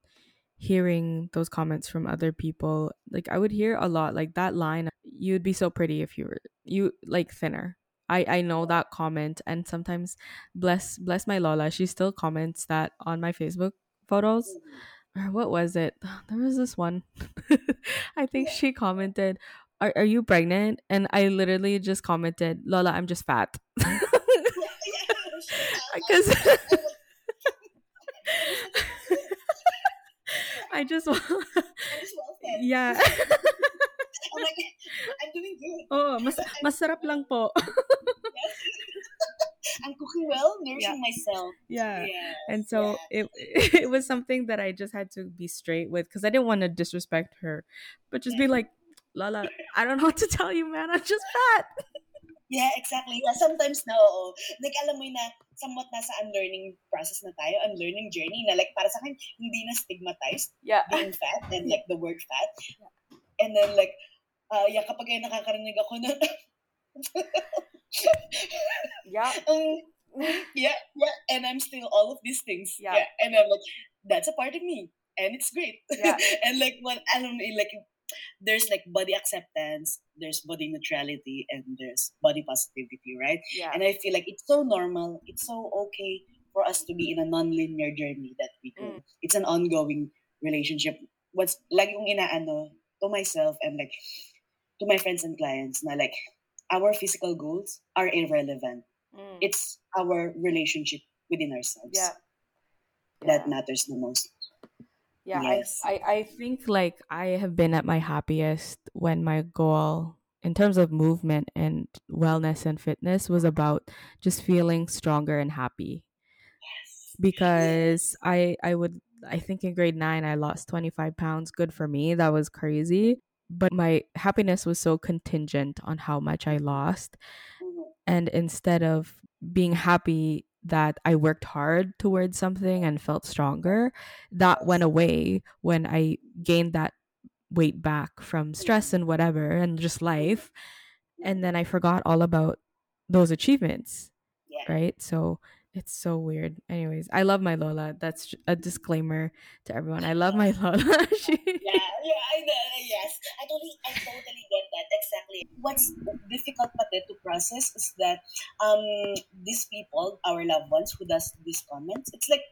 hearing those comments from other people like i would hear a lot like that line you'd be so pretty if you were you like thinner. I i know that comment and sometimes bless bless my lola she still comments that on my facebook photos or what was it? There was this one. I think she commented, "Are are you pregnant?" And I literally just commented, "Lola, I'm just fat." Because I just wa- yeah. I'm like, I'm doing good. oh, mas masarap lang po. I'm cooking well, nourishing myself. yeah. Yes, And so yes. it it was something that I just had to be straight with because I didn't want to disrespect her, but just be like, Lala, I don't know what to tell you, man. I'm just fat. Yeah, exactly. Yeah, sometimes no. oo. Like, alam mo na, somewhat nasa unlearning process na tayo, unlearning journey na like, para sa akin, hindi na stigmatized Yeah. being fat and like the word fat. And then like, uh, yeah, kapag kaya nakakarinig ako na, Yeah. um, yeah, yeah, and I'm still all of these things. Yeah. And I'm like, that's a part of me. And it's great. Yeah. and like, what, alam mo, like, there's like body acceptance, there's body neutrality, and there's body positivity, right? Yeah. And I feel like it's so normal, it's so okay for us to be in a non-linear journey that we go. It's an ongoing relationship. What's lagi kong inaano to myself and like to my friends and clients na like our physical goals are irrelevant. Mm. It's our relationship within ourselves Yeah. that Yeah. matters the most. Yeah, Yes. I, I I think like I have been at my happiest when my goal in terms of movement and wellness and fitness was about just feeling stronger and happy. Yes. Because I I would I think in grade 9 I lost 25 pounds, good for me. That was crazy. But my happiness was so contingent on how much I lost. Mhm. And instead of being happy that I worked hard towards something and felt stronger, that went away when I gained that weight back from stress and whatever and just life. And then I forgot all about those achievements, Yeah. right? So it's so weird. Anyways, I love my Lola. That's a disclaimer to everyone. I love my Lola. she, yeah, yeah, I know, yes. I totally, I totally get that. Exactly. What's difficult pati to process is that um these people, our loved ones who does these comments, it's like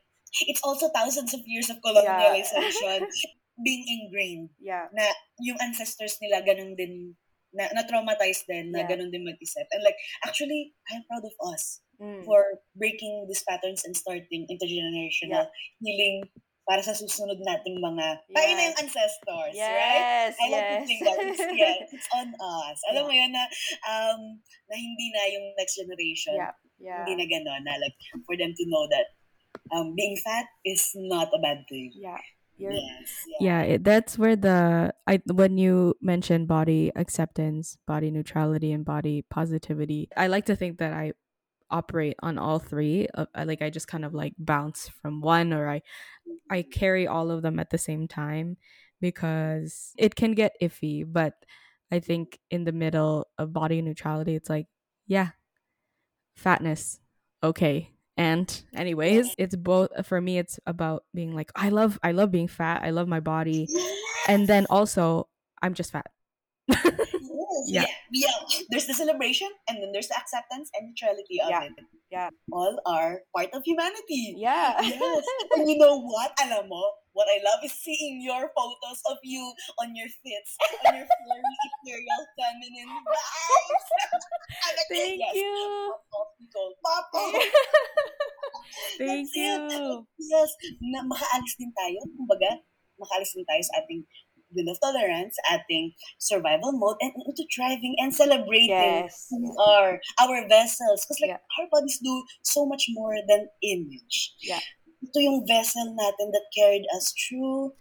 it's also thousands of years of colonialization being ingrained yeah. na yung ancestors nila ganun din na, na traumatized din na Yeah. ganun din mag-isip. And like actually I'm proud of us Mm. for breaking these patterns and starting intergenerational healing para sa susunod nating mga tayo na yung ancestors, right? Yes, I like to think that it's, yeah, it's on us. Alam mo yun na, um, na hindi na yung next generation, Yeah, yeah. hindi na gano'n, na like, for them to know that um, being fat is not a bad thing. Yeah. You're, Yes. Yeah. yeah it, that's where the i when you mention body acceptance body neutrality and body positivity i like to think that i operate on all three uh, like i just kind of like bounce from one or i i carry all of them at the same time because it can get iffy but i think in the middle of body neutrality it's like yeah fatness okay. And anyways it's both for me it's about being like i love i love being fat i love my body. And then also i'm just fat Yeah. yeah. yeah. There's the celebration and then there's the acceptance and neutrality of Yeah. it. Yeah. All are part of humanity. yeah. Yes. and you know what? Alam mo, what I love is seeing your photos of you on your fits, on your flirty, ethereal, feminine vibes. Like, Thank yes, you. Pop off, Nicole. Pop off. thank That's it. you Yes. Na makaalis din tayo. Kumbaga, makaalis din tayo sa ating will of tolerance, ating survival mode, and into thriving and celebrating Yes. who we are, our vessels. Because like, Yeah. our bodies do so much more than image. Yeah. Ito yung vessel natin that carried us through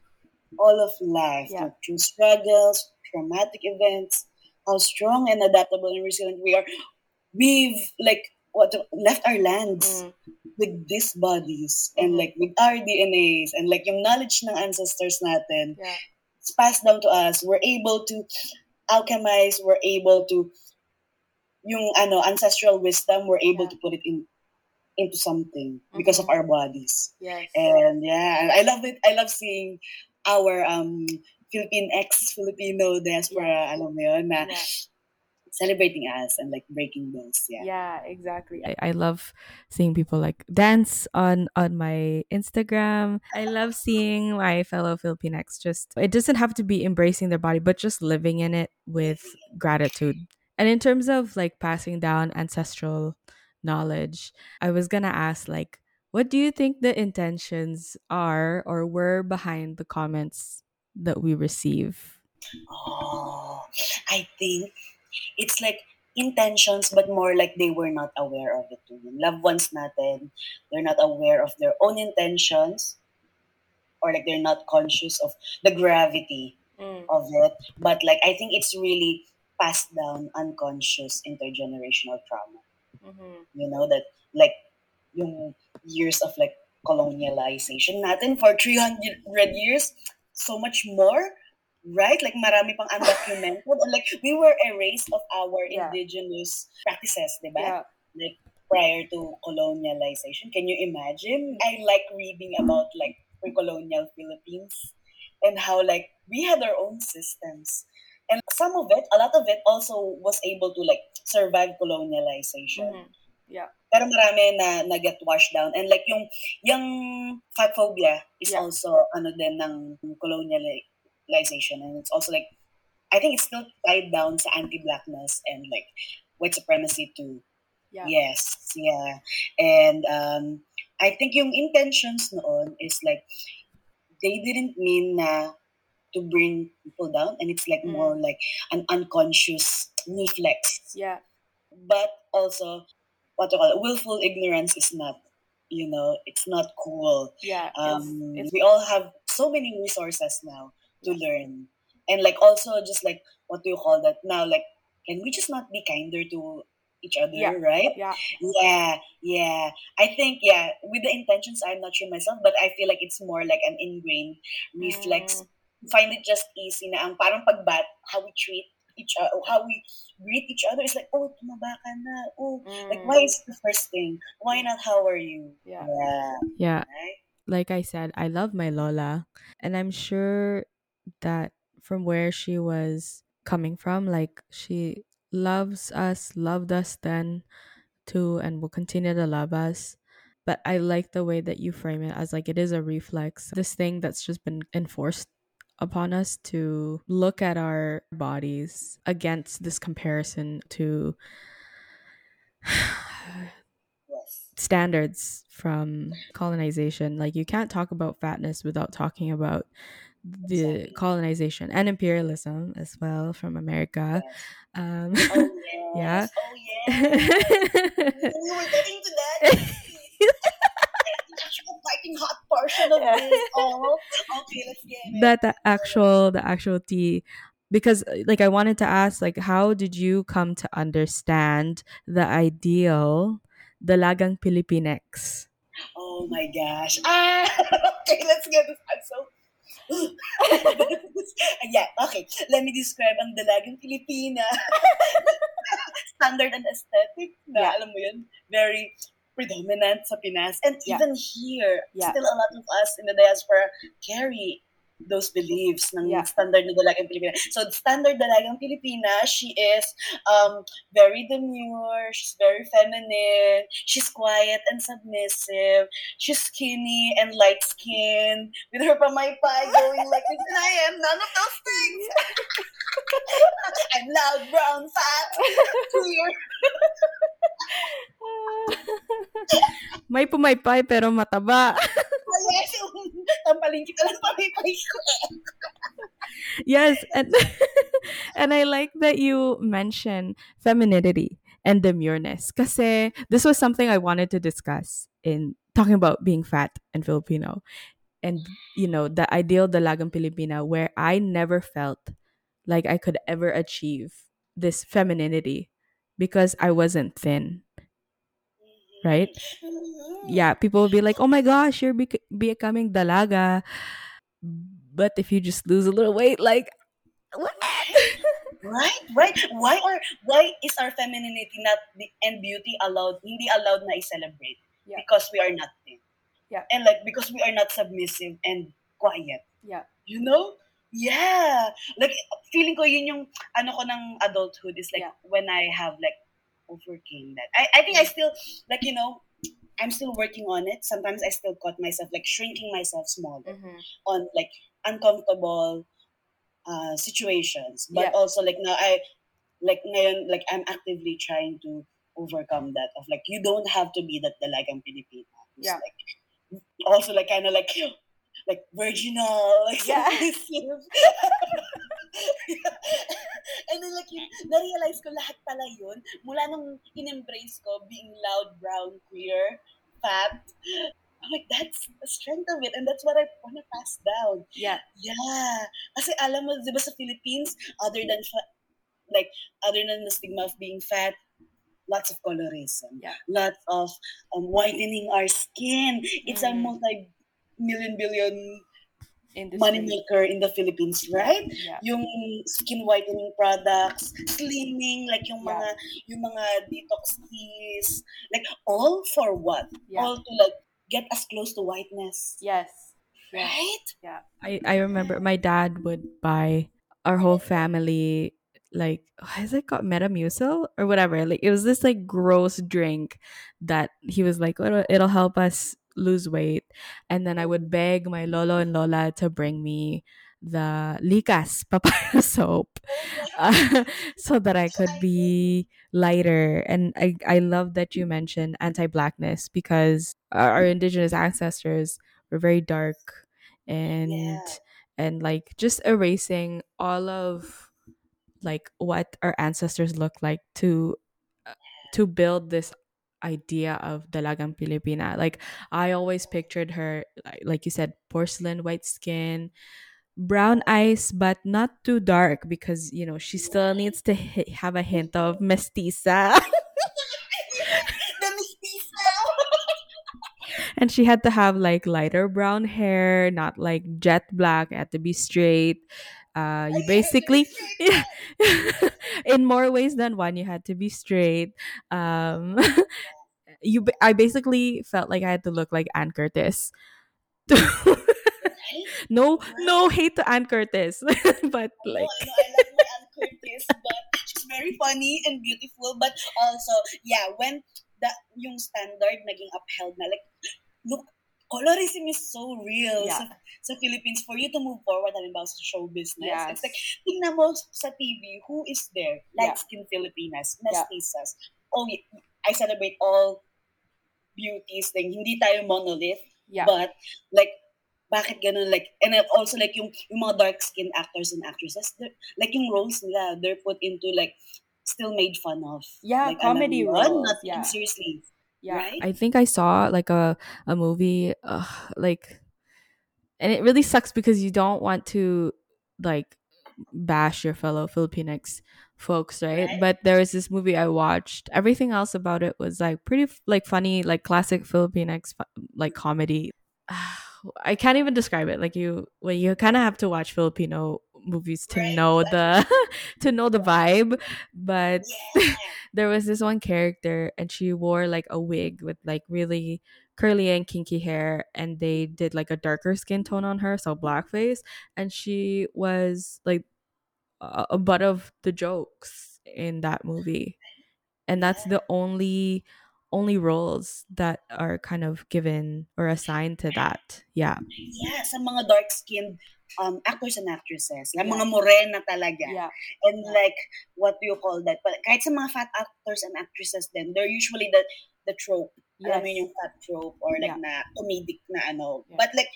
all of life, Yeah. through struggles, traumatic events, how strong and adaptable and resilient we are. We've like what left our lands Mm. with these bodies and Mhm. like with our DNAs and like yung knowledge ng ancestors natin Yeah. It's passed down to us we're able to alchemize we're able to yung ano ancestral wisdom we're able Yeah. to put it in into something because of Mhm. our bodies Yes. and yeah I love it I love seeing our um Philippine ex Filipino diaspora alam mo yun na Yeah. Celebrating us and like breaking those yeah Yeah, exactly. I, I love seeing people like dance on on my Instagram. I love seeing my fellow Filipinx just it doesn't have to be embracing their body, but just living in it with gratitude. And in terms of like passing down ancestral knowledge, I was gonna ask like what do you think the intentions are or were behind the comments that we receive? Oh, I think it's like intentions, but more like they were not aware of it too. Yung loved ones natin, they're not aware of their own intentions, or like they're not conscious of the gravity Mm. of it. But like I think it's really passed down unconscious intergenerational trauma. Mhm. You know that like yung years of like colonialization natin for 300 years, so much more right? Like marami pang undocumented. And like we were erased of our Yeah. indigenous practices, di ba? Yeah. Like prior to colonialization. Can you imagine? I like reading about like pre-colonial Philippines and how like we had our own systems. And some of it, a lot of it also was able to like survive colonialization. Mhm. Yeah. Pero marami na na get washed down and like yung yung is Yeah. also ano din ng and it's also like I think it's still tied down to anti-blackness and like white supremacy too. Yeah. Yes, yeah. And um I think yung intentions noon is like they didn't mean na to bring people down and it's like Mm. more like an unconscious reflex Yeah. but also what to call it, willful ignorance is not you know it's not cool Yeah. um it's, it's we all have so many resources now to learn and like also just like what do you call that now? Like, can we just not be kinder to each other, Yeah. right? Yeah. Yeah, yeah. I think yeah, with the intentions, I'm not sure myself, but I feel like it's more like an ingrained reflex. Mm. Find it just easy na ang parang pagbat, how we treat each other, how we greet each other is like, oh, tumaba ka na. Oh, like Mm. why is the first thing? Why not how are you? Yeah. Yeah. Yeah, Right? like I said, I love my Lola, and I'm sure that from where she was coming from, like she loves us, loved us then too, and will continue to love us. But I like the way that you frame it as like it is a reflex, this thing that's just been enforced upon us to look at our bodies against this comparison to Yes. standards from colonization. Like you can't talk about fatness without talking about the colonization and imperialism as well from America. Yes. Um, Oh yes. Yeah. Oh yes. we were getting to that. The actual piping hot portion of this. Oh, okay, let's get it. that the actual the actual tea because uh, like I wanted to ask like how did you come to understand the ideal dalagang Pilipinex? Oh my gosh. Ah, okay, let's get this. I'm so. yeah, okay. Let me describe ang dalagang Pilipina. Standard and aesthetic na, Yeah. alam mo yun, very predominant sa Pinas. And Yeah. even here, Yeah. still a lot of us in the diaspora carry those beliefs ng Yeah. standard na dalagang Pilipina. So, standard dalagang Pilipina, she is um, very demure, she's very feminine, she's quiet and submissive, she's skinny and light skinned, with her pamaypay going like this, and I am none of those things. I'm loud, brown, fat, clear. May pumaypay pero mataba. Yes, kita lang yes, and and I like that you mention femininity and demureness kasi this was something I wanted to discuss in talking about being fat and Filipino and you know the ideal dalagang Pilipina where I never felt like I could ever achieve this femininity because I wasn't thin. Right? Yeah, people will be like, "Oh my gosh, you're bec- becoming dalaga." But if you just lose a little weight, like what? Right, right. Why are why is our femininity not the, and beauty allowed hindi allowed na i-celebrate? Yeah. Because we are not thin. Yeah. And like because we are not submissive and quiet. Yeah. You know? Yeah. Like feeling ko yun yung ano ko ng adulthood is like Yeah. when I have like overcame that. I I think I still like you know I'm still working on it. Sometimes I still caught myself like shrinking myself smaller Mhm. on like uncomfortable uh, situations but Yeah. also like now i like ngayon like i'm actively trying to overcome that of like you don't have to be that dalagang Pilipina It's Yeah. like also like kind of like like virginal like Yeah. and then like yun, na-realize ko lahat pala yun mula nung in-embrace ko being loud, brown, queer, fat. I'm like, that's the strength of it and that's what I want to pass down. Yeah. Yeah. Kasi alam mo, di ba sa Philippines, other than, fa- like, other than the stigma of being fat, lots of colorism. Yeah. Lots of um, whitening our skin. It's a Mm. multi-million billion Industry. money maker in the Philippines, right? Yeah. Yung skin whitening products, slimming, like yung Yeah. mga yung mga detox teas, like all for what? Yeah. All to like get us close to whiteness, Yes. Right? Yeah. I, I remember my dad would buy our whole family like is it called Metamucil or whatever. Like it was this like gross drink that he was like, it'll, it'll help us lose weight. And then I would beg my lolo and lola to bring me the likas papaya soap uh, so that I could be lighter. And I, I love that you mentioned anti-blackness because our, our indigenous ancestors were very dark and Yeah. and like just erasing all of like what our ancestors look like to uh, to build this idea of dalagang Pilipina. Like I always pictured her like, like you said porcelain white skin, brown eyes, but not too dark because you know she still needs to hi- have a hint of mestiza. the mestiza. and she had to have like lighter brown hair, not like jet black. It had to be straight. Uh, you basically, yeah, in more ways than one, you had to be straight. Um, you, I basically felt like I had to look like Anne Curtis. no, no hate to Anne Curtis, but like, Oh, like Curtis, but she's very funny and beautiful. But also, yeah, when the yung standard naging upheld na, like, look, colorism is so real Yeah. sa, sa Philippines. For you to move forward, halimbawa sa show business, Yes. it's like, tingnan mo sa TV, who is there? Yeah. Light-skinned Filipinas, Yeah. mestizas. Oh, y- I celebrate all beauties. Like, hindi tayo monolith. Yeah. But, like, bakit ganun? Like, and also, like, yung, yung mga dark-skinned actors and actresses, like, yung roles nila, they're put into, like, still made fun of. Yeah, like, comedy roles, Not yeah. seriously. Yeah. Right? I think I saw like a a movie, uh, like, and it really sucks because you don't want to like bash your fellow Filipinx folks, right? Right. But there was this movie I watched. Everything else about it was like pretty like funny, like classic Filipinx like comedy. I can't even describe it. Like you, well, you kind of have to watch Filipino movies to Right, know the to know the vibe. But Yeah. there was this one character and she wore like a wig with like really curly and kinky hair and they did like a darker skin tone on her so blackface and she was like a, a butt of the jokes in that movie and that's the only only roles that are kind of given or assigned to that yeah yeah, sa mga dark-skinned um, actors and actresses. Like, Yeah. mga morena talaga. Yeah. And like, what do you call that? But kahit sa mga fat actors and actresses then they're usually the the trope. Alam mo Yes. yung fat trope or like Yeah. na comedic na ano. Yeah. But like,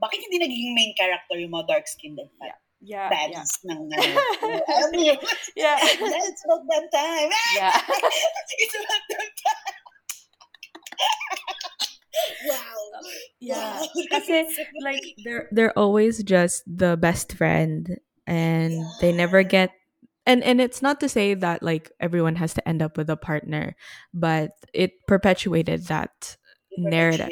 bakit hindi nagiging main character yung mga dark-skinned and fat Yeah. Yeah. baddies ng ano? Alam mo yun? Yeah. It's that time. Yeah. It's that time. wow. Uh, yeah. Wow. Like they're they're always just the best friend and they never get and and it's not to say that like everyone has to end up with a partner but it perpetuated that narrative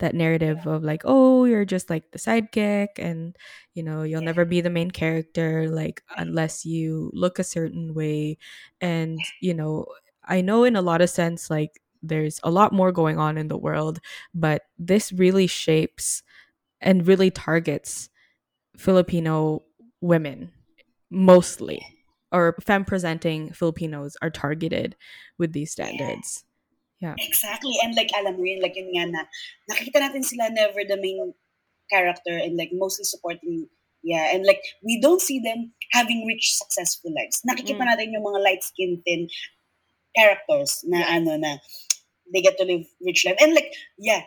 that narrative of like oh you're just like the sidekick and you know you'll never be the main character like unless you look a certain way. And you know i know in a lot of sense like there's a lot more going on in the world but this really shapes and really targets filipino women mostly or femme presenting filipinos are targeted with these standards Exactly. And like, alam mo yun, like yun nga na, nakikita natin sila never the main character and like mostly supporting, yeah. And like, we don't see them having rich, successful lives. Nakikita Mm. natin yung mga light-skinned thin characters na ano na, they get to live rich life. And like, yeah,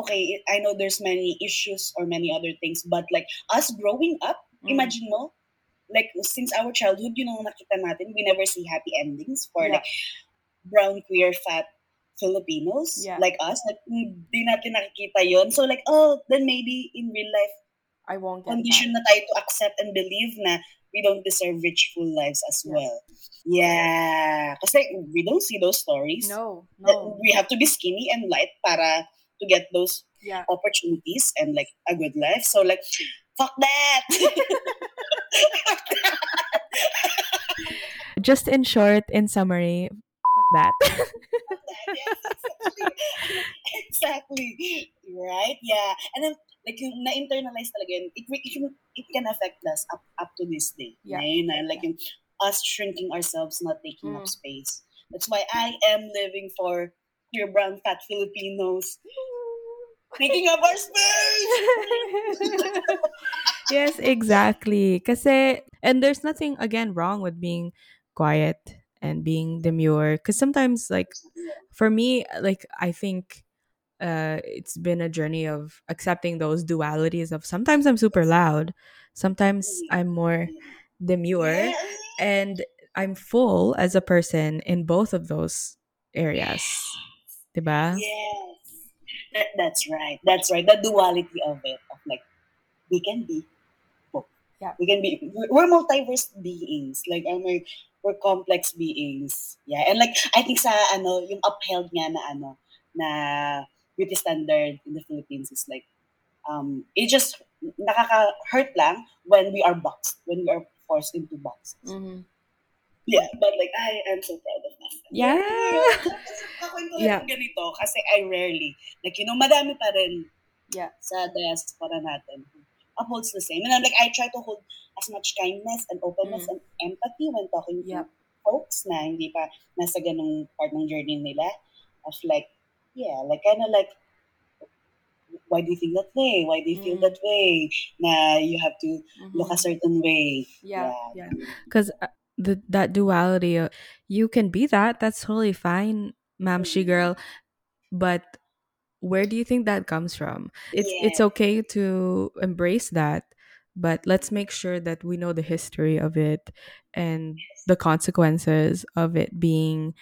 okay, I know there's many issues or many other things, but like, us growing up, Mm. imagine mo, like, since our childhood, yun ang nakita natin, we never see happy endings for Yeah. like, brown, queer, fat Filipinos Yeah. like us. Like, hmm, hindi natin nakikita yon So like, oh, then maybe in real life, I won't get condition na tayo to accept and believe na we don't deserve rich, full lives as well. Yeah. Kasi we don't see those stories. No. No. We have to be skinny and light para to get those Yeah. opportunities and like a good life. So like, fuck that. just in short in summary fuck that yes, exactly. exactly. Right? Yeah. And then, like, yung na-internalize talaga yun, it, it, can- it can affect us up, up to this day. Yeah. Na yun, na, like, yung us shrinking ourselves, not taking up Mm. space. That's why I am living for your brown, fat Filipinos. Taking up our space! yes exactly kasi and there's nothing again wrong with being quiet and being demure because sometimes like for me like i think uh it's been a journey of accepting those dualities of sometimes i'm super loud sometimes i'm more demure and i'm full as a person in both of those areas diba Yes. That, that's right. That's right. The duality of it. Of like, we can be Yeah. We can be we're- multiverse beings. Like um, we're, we're complex beings. Yeah. And like I think sa ano, yung upheld nga na ano na beauty standard in the Philippines is like um it just nakaka-hurt lang when we are boxed, when we are forced into boxes. Mhm. Yeah, but like I am so proud of myself. Yeah. Kakwento Yeah. yeah. ganito kasi I rarely, like you know, madami pa rin Yeah. sa diaspora natin upholds the same. And I'm like, I try to hold as much kindness and openness and empathy when talking Yeah. to folks na hindi pa nasa ganung part ng journey nila of like, yeah, like kind of like, why do you think that way? Why do you feel Mm. that way? Na you have to look a Mhm. certain way. Yeah. Yeah. Because the that duality, uh, you can be that. That's totally fine, ma'am, she Mhm. girl. But where do you think that comes from? It's it's okay to embrace that, but let's make sure that we know the history of it and the consequences of it being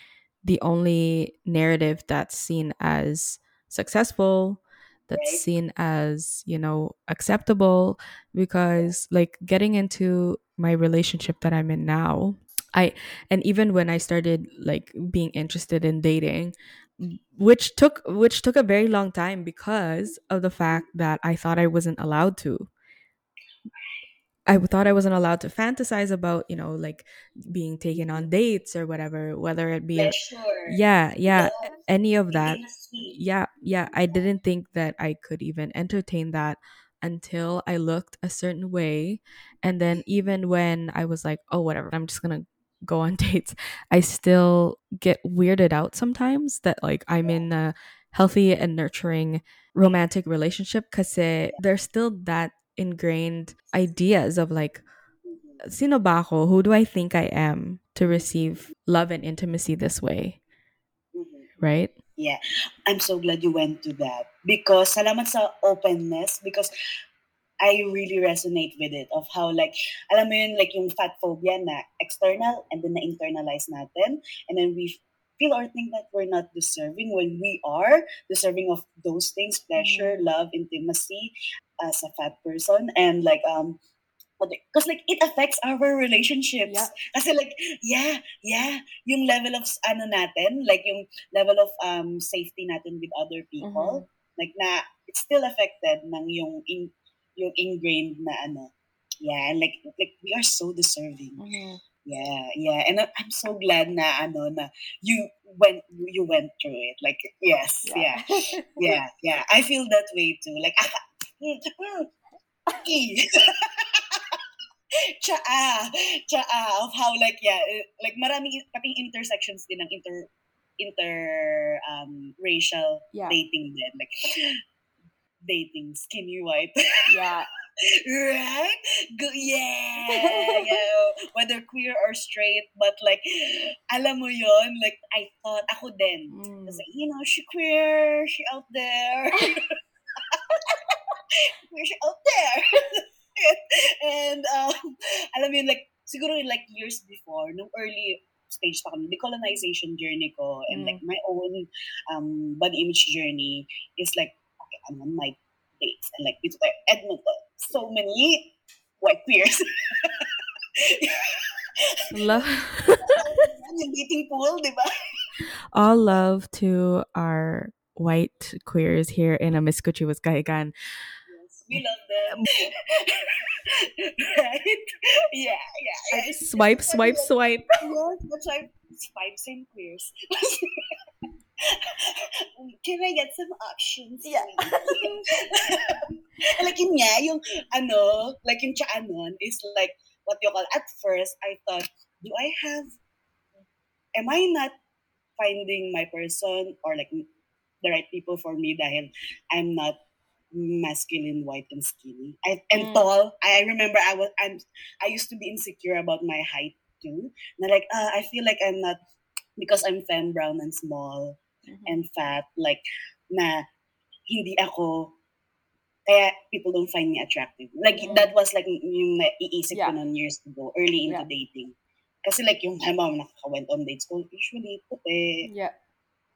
the only narrative that's seen as successful that's Right. seen as you know acceptable because like getting into my relationship that i'm in now i and even when i started like being interested in dating which took which took a very long time because of the fact that i thought i wasn't allowed to I thought I wasn't allowed to fantasize about, you know, like being taken on dates or whatever, whether it be, a- Pleasure. yeah, yeah, any of that. Yeah, yeah. I didn't think that I could even entertain that until I looked a certain way. And then even when I was like, oh, whatever, I'm just going to go on dates, I still get weirded out sometimes that like I'm in a healthy and nurturing romantic relationship because there's still that ingrained ideas of like, sino ba ako? Who do I think I am to receive love and intimacy this way? Mhm. Right? Yeah, I'm so glad you went to that because salamat sa openness because I really resonate with it of how like alam mo yun like yung fat phobia na external and then na-internalize natin. And then we feel or think that we're not deserving when we are deserving of those things pleasure love intimacy as a fat person. And like um because like it affects our relationships. Yeah. kasi like yeah yeah yung level of ano natin like yung level of um safety natin with other people like na it's still affected ng yung in, yung ingrained na ano. Yeah and like like we are so deserving. Mhm. yeah yeah and i'm so glad na ano na you went you went through it. Like yes yeah. yeah. Yeah i feel that way too. Like ah, mm, mm. Tsaa, tsaa of how like yeah, eh, like maraming pating intersections din ng inter inter um racial Yeah. dating din. Like dating skinny white Yeah. right Go, yeah yeah whether queer or straight but like alam mo yon like I thought ako din Mm. You know, she queer, she out there. queer, she out there. and, um, alam mo yun, like, siguro like years before, nung early stage pa kami, decolonization journey ko, and like my own um, body image journey is like, I'm on my dates. And like, dito tayo, Edmonton, so many white queers. Love dating pool, all love to our white queers here in Amiskwaciwâskahikan. Yes, we love them. right? Yeah, yeah. yeah. Swipe, swipe, swipe. Yes, it's five same queers. Can I get some options? Yeah. like yun nga, yung ano, like yung tsaan nun is like what you call, at first, I thought, do I have, am I not finding my person or like the right people for me dahil I'm not masculine, white, and skinny. I, and Mm. tall. I remember I was I'm I used to be insecure about my height too. Na like uh, I feel like I'm not because I'm femme brown and small Mhm. and fat like na hindi ako kaya people don't find me attractive. Like Mm. that was like yung naiisip Yeah. ko noon years ago, early into Yeah. dating. Kasi like yung halimbawa nakaka-went on dates ko, usually puti, Yeah.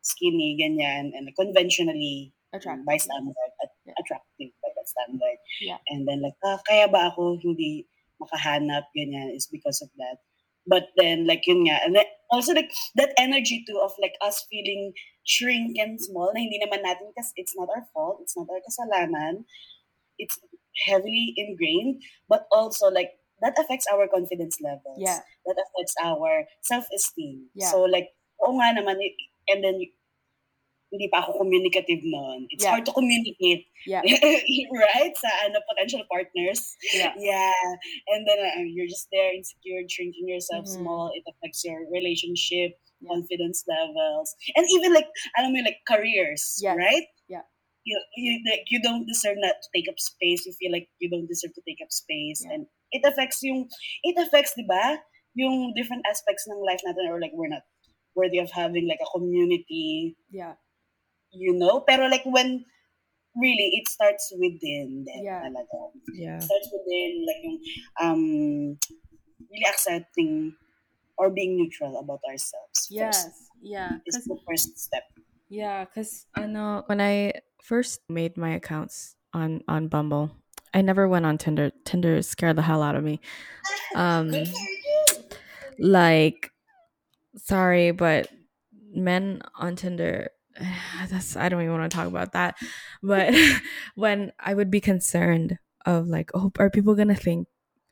skinny, ganyan, and conventionally Attractive. by standard, at, Yeah. attractive by that standard. Yeah. And then like, ah, kaya ba ako hindi makahanap, ganyan, is because of that. But then, like, yun nga, and then also, like, that energy too of, like, us feeling shrink and small na hindi naman natin, kasi it's not our fault, it's not our kasalanan, it's heavily ingrained, but also, like, that affects our confidence levels. Yeah. That affects our self-esteem. Yeah. So, like, oo nga naman, eh, and then, hindi pa ako communicative noon. It's Yeah. hard to communicate Yeah. right? Sa ano, potential partners. Yeah. Yeah. And then uh, you're just there, insecure, shrinking yourself Mhm. small. It affects your relationship. Confidence levels. And even like, alam mo, like careers, Yes. right? Yeah. You, you, like, you don't deserve not to take up space. You feel like you don't deserve to take up space. Yeah. And it affects yung, it affects, di ba? Yung different aspects ng life natin or like we're not worthy of having like a community Yeah. you know? Pero like when really it starts within them Yeah. talaga. Yeah. It starts within like yung um really accepting or being neutral about ourselves Yes. first. Yeah. it's the first step. Yeah. Because I know when I first made my accounts on on Bumble, I never went on Tinder. Tinder scared the hell out of me. Um, like, sorry, but men on Tinder. That's I don't even want to talk about that. But when I would be concerned of like, oh, are people gonna think?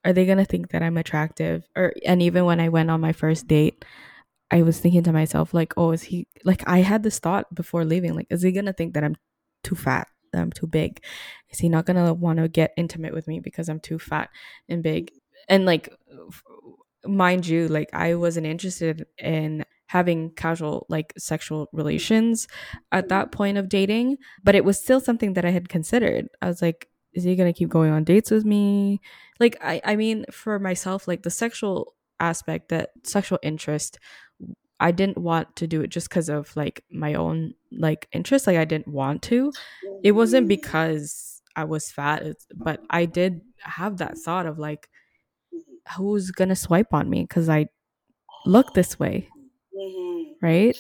Are they gonna think that I'm attractive? Or and even when I went on my first date, I was thinking to myself, like, oh, is he like I had this thought before leaving, like, is he gonna think that I'm too fat, that I'm too big? Is he not gonna want to get intimate with me because I'm too fat and big? And like, mind you, like I wasn't interested in having casual like sexual relations at that point of dating, but it was still something that I had considered. I was like, is he gonna keep going on dates with me? Like, I I mean, for myself, like the sexual aspect, that sexual interest I didn't want to do it just because of like my own like interest. Like I didn't want to. It wasn't because I was fat, but I did have that thought of like, who's gonna swipe on me because I look this way, Mhm. right?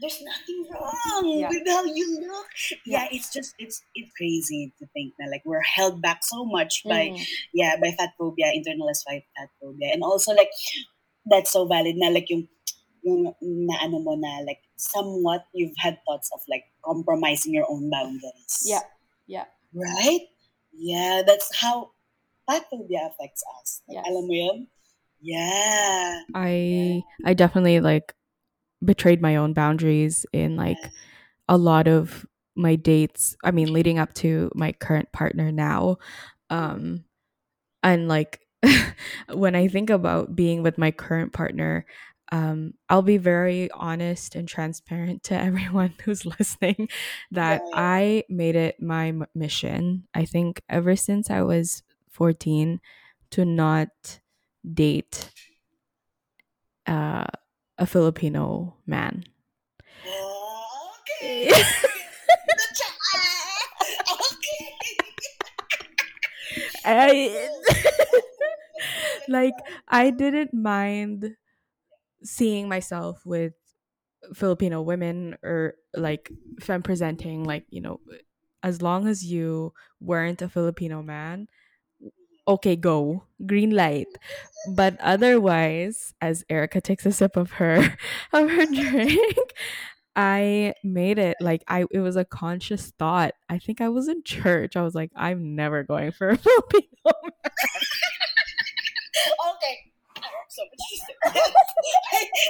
There's nothing wrong Yeah. with how you look. Yeah. Yeah. it's just it's it's crazy to think that like we're held back so much by Mhm. yeah, by fat phobia, internalized fat fat phobia. And also like that's so valid na like yung yung na ano mo na like somewhat you've had thoughts of like compromising your own boundaries. Yeah. Yeah. Right? Yeah, that's how fat phobia affects us. Like, Yes. Alam mo yun? Yeah. I I definitely like betrayed my own boundaries in like a lot of my dates. I mean, leading up to my current partner now. Um and like when I think about being with my current partner, um I'll be very honest and transparent to everyone who's listening that Right. I made it my m- mission. I think ever since I was 14 to not date uh, a Filipino man. Oh, okay. okay. I like I didn't mind seeing myself with Filipino women or like femme presenting like you know as long as you weren't a Filipino man okay go green light but otherwise as Erica takes a sip of her of her drink I made it like I it was a conscious thought I think I was in church I was like I'm never going for a Filipino okay. So much to say.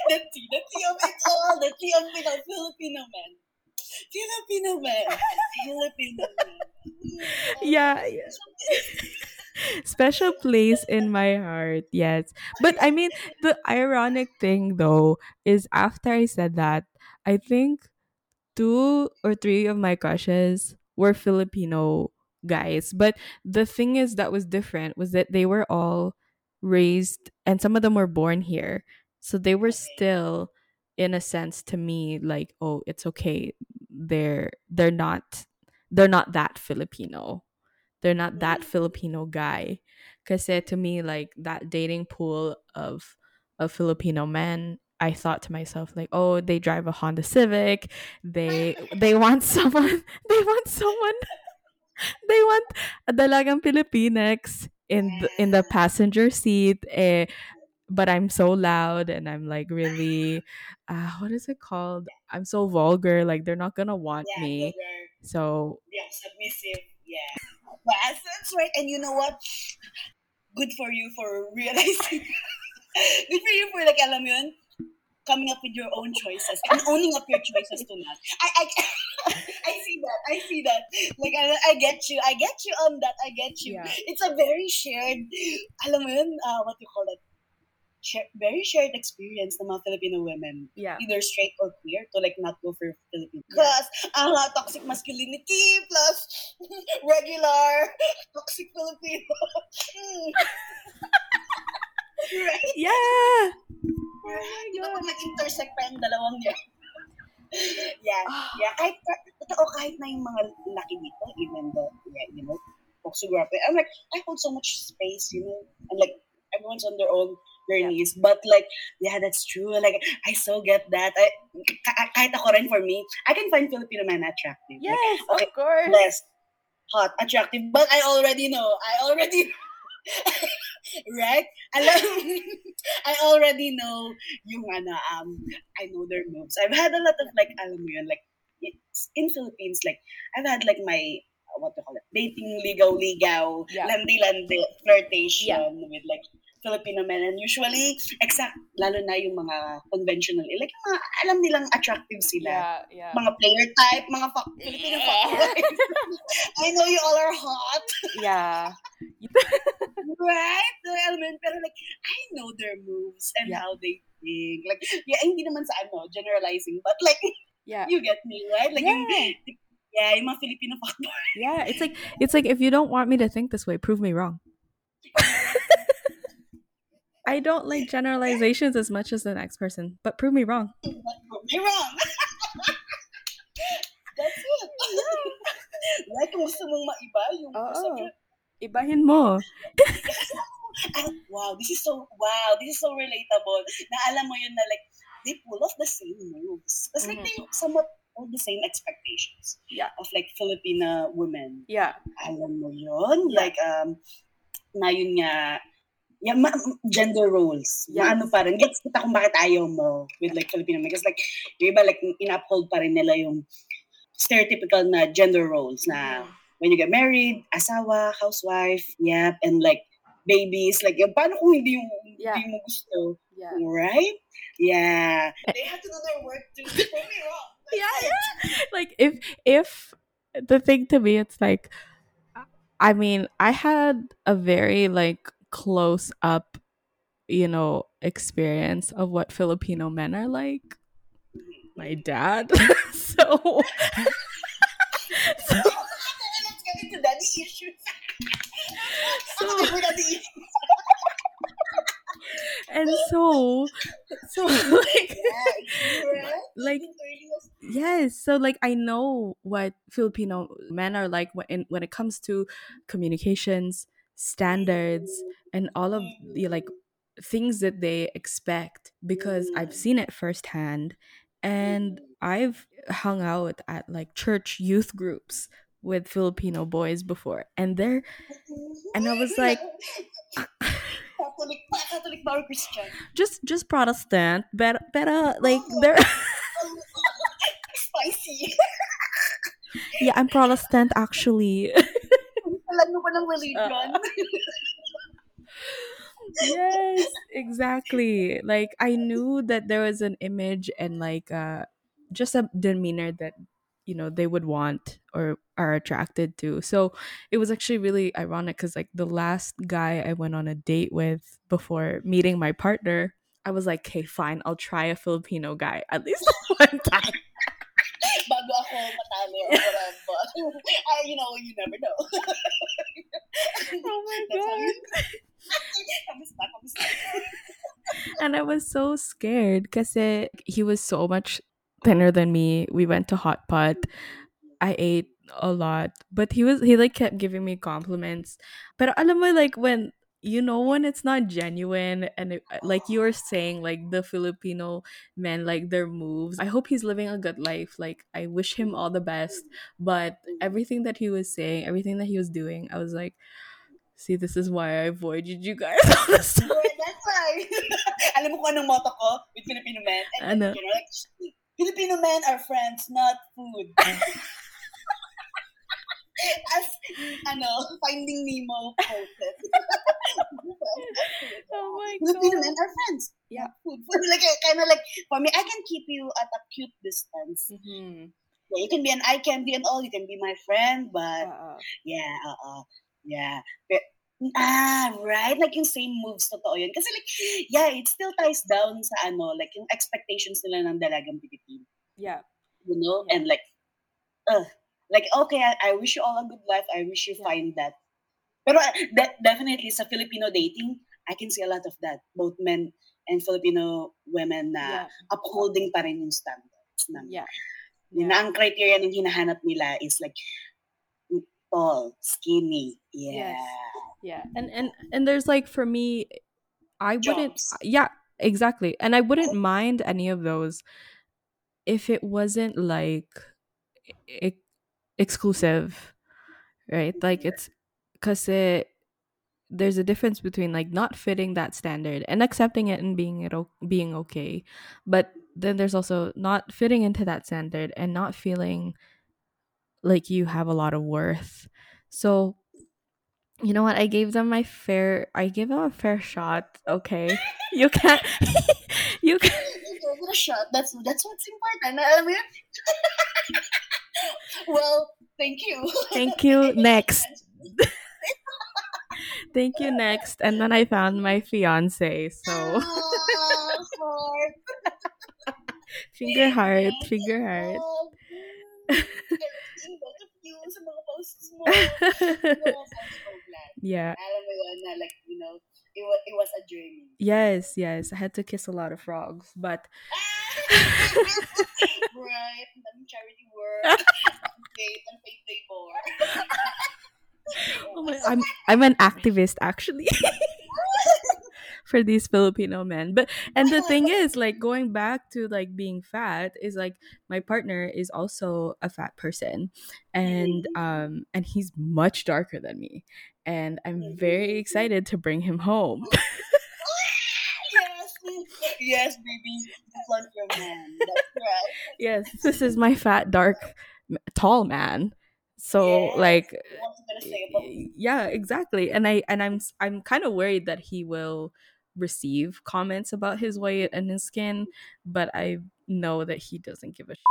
the tea, the tea of it all, the tea of it all, Filipino man. Filipino man. Filipino man. yeah, yeah. special place in my heart yes. But i mean the ironic thing though is after i said that i think two or three of my crushes were filipino guys. But the thing is that was different was that they were all raised and some of them were born here. So they were still in a sense to me like oh it's okay. They're they're not they're not that filipino they're not that Filipino guy. Cause to me, like that dating pool of of Filipino men, I thought to myself, like, oh, they drive a Honda Civic. They they want someone. They want someone. They want a dalagang Filipinx in the, in the passenger seat eh, but i'm so loud and i'm like really uh, what is it called i'm so vulgar like they're not gonna want Yeah, me so Yeah, submissive. Yeah. Yes, right. And you know what? Good for you for realizing. Good for you for like, alam yun, coming up with your own choices and owning up your choices to not. I, I, I see that. I see that. Like, I, I get you. I get you on that. I get you. Yeah. It's a very shared, alam mo yun, uh, what do you call it? Very shared experience ng mga Filipino women yeah either straight or queer to like not go for Filipino. Plus, ang uh, toxic masculinity plus regular toxic Filipino. Mm. right? yeah Di ba pag nag-intersect pa yung dalawang yan? yeah, yeah. Kahit, totoo, kahit na yung mga laki dito, even the, yeah, you know, folks who grew up, I'm like, I hold so much space, you know, and like, everyone's on their own journeys. But like, yeah, that's true. Like, I so get that. I, ka- kahit ako rin for me, I can find Filipino men attractive. Like, yes okay, of course blessed, hot, attractive. But I already know. I already right? Alam, I already know yung ano, um, I know their moves. I've had a lot of like, alam mo yun, like, in Philippines, like, I've had like my, what do you call it, dating ligaw-ligaw, Yeah. landi-landi, flirtation with like Filipino men. And usually, exact, lalo na yung mga conventional, eh, like yung mga, alam nilang attractive sila yeah yeah mga player type, mga fuck, Filipino fuckboys. I know you all are hot, yeah right? So, alam mo pero like, I know their moves and Yeah. how they think. Like, yeah, hindi naman sa ano, generalizing, but like, yeah you get me, right? Like, yung, Yeah. yeah, yung mga Filipino fuckboy. yeah it's like it's like if you don't want me to think this way prove me wrong i don't like generalizations as much as the next person but prove me wrong Prove me wrong. That's it. right? Kung gusto mong maiba, yung Oo. sobrang ibahin mo wow, this is so, wow, this is so relatable. Na alam mo yun na like, they pull off the same moves. It's like Mhm. they somewhat hold the same expectations Yeah. of like Filipina women. yeah Alam mo yun? Yeah. Like, um, na yun nga, yeah, ma- gender roles. Yes. Maano pa rin. Gets kita kung bakit ayaw mo with like Filipino men. Because like, yung iba like, in-uphold pa rin nila yung stereotypical na gender roles na when you get married, asawa, housewife, yep, and like babies, like yung paano kung hindi yung Yeah. hindi mo gusto, yeah right? Yeah. They have to do their work to prove me wrong. yeah, yeah. Like if if the thing to me, it's like, I mean, I had a very like close up, you know, experience of what Filipino men are like. My dad, so so Let's get into daddy issues. So- Ako daddy issues. and so so like Yeah, like Yes. So like I know what Filipino men are like when when it comes to communications, standards, and all of the like things that they expect because I've seen it firsthand and I've hung out at like church youth groups with Filipino boys before and they're And I was like- Catholic, Catholic Christian? just just Protestant but better uh, oh like they're Spicy. yeah I'm Protestant actually Alam mo pa ng religion. yes exactly. Like i knew that there was an image and like uh just a demeanor that you know they would want or are attracted to. So it was actually really ironic because like the last guy i went on a date with before meeting my partner i was like okay fine i'll try a filipino guy at least one time Bago ako matalo or whatever. I, you know, you never know. oh my god kamusta, kamusta? and I was so scared because he was so much thinner than me. We went to hot pot. I ate a lot, but he was he like kept giving me compliments. But alam mo like when you know when it's not genuine and it, uh, like you were saying like the Filipino men like their moves. I hope he's living a good life. Like I wish him all the best. But mm-hmm. everything that he was saying, everything that he was doing, I was like See, this is why I avoided you guys all the time. Yeah, that's why. Alam mo kung anong motto ko with Filipino men? And, Ano? you know, like, Filipino men are friends, not food. As, ano, Finding Nemo quoted. Oh my Filipino god. men are friends. Yeah. Food. Food, like, kind of like, for me, I can keep you at a cute distance. Mm-hmm. Yeah, you can be an eye candy and all. You can be my friend, but Uh, Yeah, oo. Yeah. Pero, ah, right? Like yung same moves, totoo yun. Kasi like, yeah, it still ties down sa ano, like yung expectations nila ng dalagang Pilipino. yeah. You know? Yeah. And like, uh, like, okay, I, I wish you all a good life. I wish you Yeah. find that. Pero uh, de- definitely sa Filipino dating, I can see a lot of that. Both men and Filipino women na Yeah. upholding pa rin yung standards. Ng, Yeah. Yun na ang criteria ng hinahanap nila is like, tall, skinny. Yeah. Yes. Yeah. and and and there's like for me i wouldn't Jobs. yeah exactly and i wouldn't mind any of those if it wasn't like e- exclusive right like it's because it there's a difference between like not fitting that standard and accepting it and being it o- being okay but then there's also not fitting into that standard and not feeling like you have a lot of worth so you know what i gave them my fair i gave them a fair shot okay you can't you can You gave it a shot. That's that's what's important. Alam mo yun? Well, thank you. Thank you. Next. thank you next and then i found my fiance so Ah, finger heart finger heart Oh, Seeing both of you sa mga posts mo. Oh, I'm so yeah Alam mo yun na like, you know, it was, it was a journey. yes yes i had to kiss a lot of frogs but right. Daming charity work. Ang faith, ang faith labor. oh my, i'm i'm an activist actually for these filipino men but and the thing is like going back to like being fat is like my partner is also a fat person and um and he's much darker than me and i'm very excited to bring him home yes. Yes, baby. Blunt your man. Right. yes this is my fat dark tall man so Yes. like What you gonna say about me? yeah exactly and i and i'm s- i'm kind of worried that he will receive comments about his weight and his skin but i know that he doesn't give a shit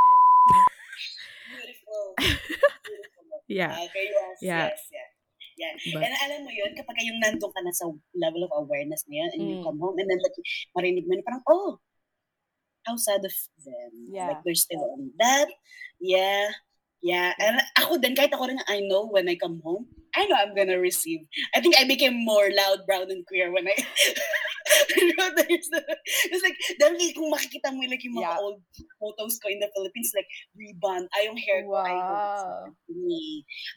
Beautiful. Beautiful. yeah Okay, yes, Yeah. yes, yes. Yeah. but And alam mo yun, kapag yung nandun ka na sa level of awareness na yun, and you Mm. come home, and then like, marinig mo na parang, oh, how sad of them. Yeah. Like, they're still on that. Yeah. Yeah. And ako din, kahit ako rin, I know when I come home, I know I'm gonna receive. I think I became more loud, brown, and queer when I, it's like, dahil kung makikita mo like yung mga Yeah. old photos ko in the Philippines, like, rebond, ay yung hair ko, I hold it Wow. sacred to me.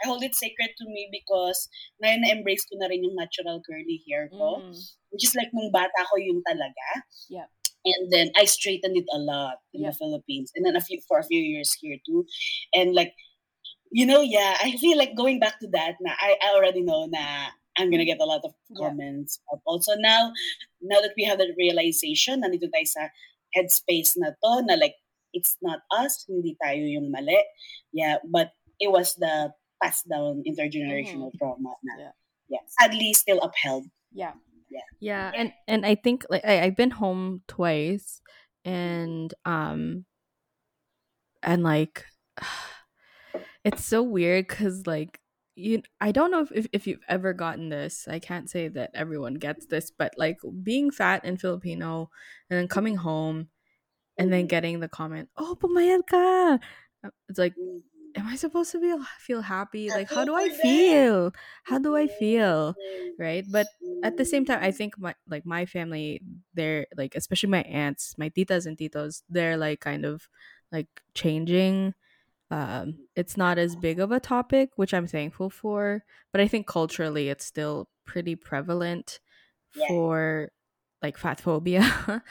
I hold it sacred to me because ngayon na-embrace ko na rin yung natural curly hair ko. Mm. Which is like nung bata ko yung talaga. Yeah. And then I straightened it a lot in Yeah. the Philippines. And then a few for a few years here too. And like, you know, yeah, I feel like going back to that na I, I already know na I'm gonna get a lot of Yeah. comments. But also now, now that we have that realization, nandito tayo sa headspace na to, na like, it's not us, hindi tayo yung mali. Yeah, but it was the passed down intergenerational mm-hmm. trauma na, Yeah. yeah, sadly still upheld. Yeah. Yeah. Yeah, and and i think like I, i've been home twice and um and like it's so weird because like you i don't know if, if, if you've ever gotten this i can't say that everyone gets this but like being fat and filipino and then coming home and then mm-hmm. getting the comment oh pumayat ka! Uh, it's like mm. Am i supposed to be feel happy? Like how do i feel? How do i feel? Right? But at the same time i think my like my family they're like especially my aunts my titas and titos they're like kind of like changing. Um it's not as big of a topic which i'm thankful for but i think culturally it's still pretty prevalent Yeah. for like fat phobia.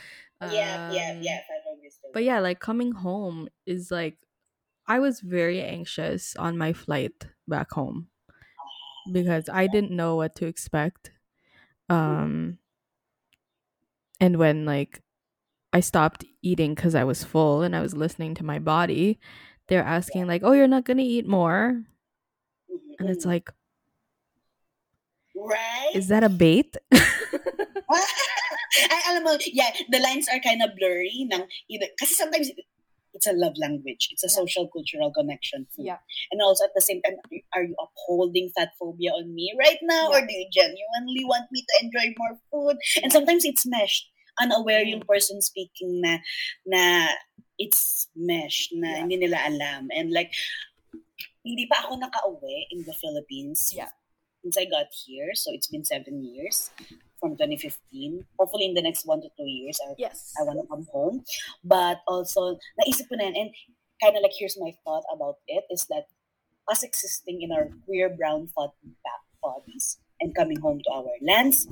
Yeah, yeah, Um, yeah. hundred still. but yeah like coming home is like i was very anxious on my flight back home because I didn't know what to expect. Um and when like I stopped eating cuz I was full and I was listening to my body, they're asking like, "Oh, you're not going to eat more?" And it's mhm. like, right. "Is that a bait?" Ay, alam mo, yeah, the lines are kind of blurry ng either, kasi sometimes it's a love language. It's a Yeah. social cultural connection. food. Yeah. And also at the same time, are you- upholding fat phobia on me right now? Or Yeah. do you genuinely want me to enjoy more food? And sometimes it's meshed. Unaware Mm. yung person speaking na, na it's meshed, na Yeah. hindi nila alam. And like, hindi pa ako nakauwi in the Philippines Yeah. since I got here. So it's been seven years from 2015. Hopefully in the next one to two years, I, Yes. I want to come home. But also, naisip ko na yan, and kind of like here's my thought about it, is that us existing in our queer brown fat bodies and coming home to our lands,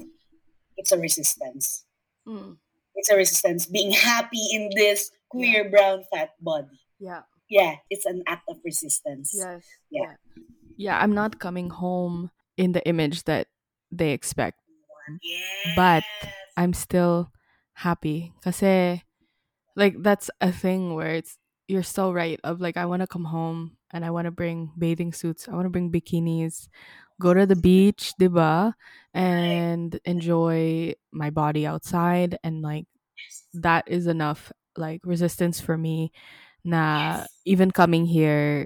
it's a resistance. Mm. It's a resistance. Being happy in this queer brown fat body. Yeah. Yeah, it's an act of resistance. Yes. Yeah. yeah, I'm not coming home in the image that they expect. Yes. But I'm still happy kasi like that's a thing where it's you're so right of like I want to come home and I want to bring bathing suits. I want to bring bikinis, go to the beach, diba? And enjoy my body outside and like that is enough like resistance for me na even coming here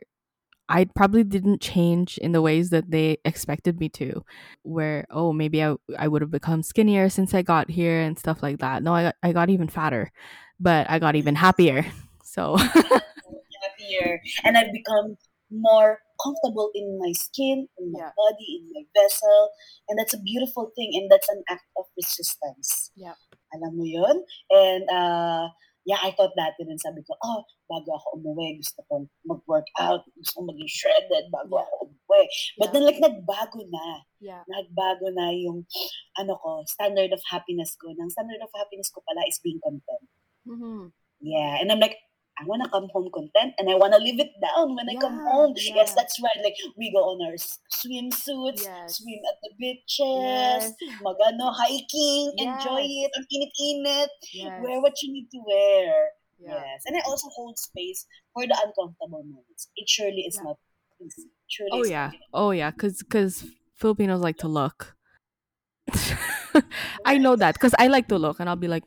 I probably didn't change in the ways that they expected me to. Where oh maybe I I would have become skinnier since I got here and stuff like that. No, I got, I got even fatter, but I got even happier. So happier and I've become more comfortable in my skin, in my Yeah. body, in my vessel. And that's a beautiful thing and that's an act of resistance. Yeah. Alam mo yun? And uh, yeah, I thought that and sabi ko, oh, bago ako umuwi, gusto kong mag-workout, gusto kong maging shredded bago Yeah. ako umuwi. But Yeah. then like nagbago na. Yeah. Nagbago na yung ano ko, standard of happiness ko. Nang standard of happiness ko pala is being content. Mm-hmm. Yeah, and I'm like, I want to come home content and I want to leave it down when I come Yeah, home. Yes, that's right. Like, we go on our swimsuits, Yes. swim at the beaches, Yes. magano, hiking, enjoy Yes. it, ang init-init, Yes. wear what you need to wear. Yeah. Yes, and I also hold space for the uncomfortable moments. It surely is Yeah. not easy. Surely oh yeah, not easy. oh yeah, cause cause Filipinos like to look. I know that because I like to look, and I'll be like,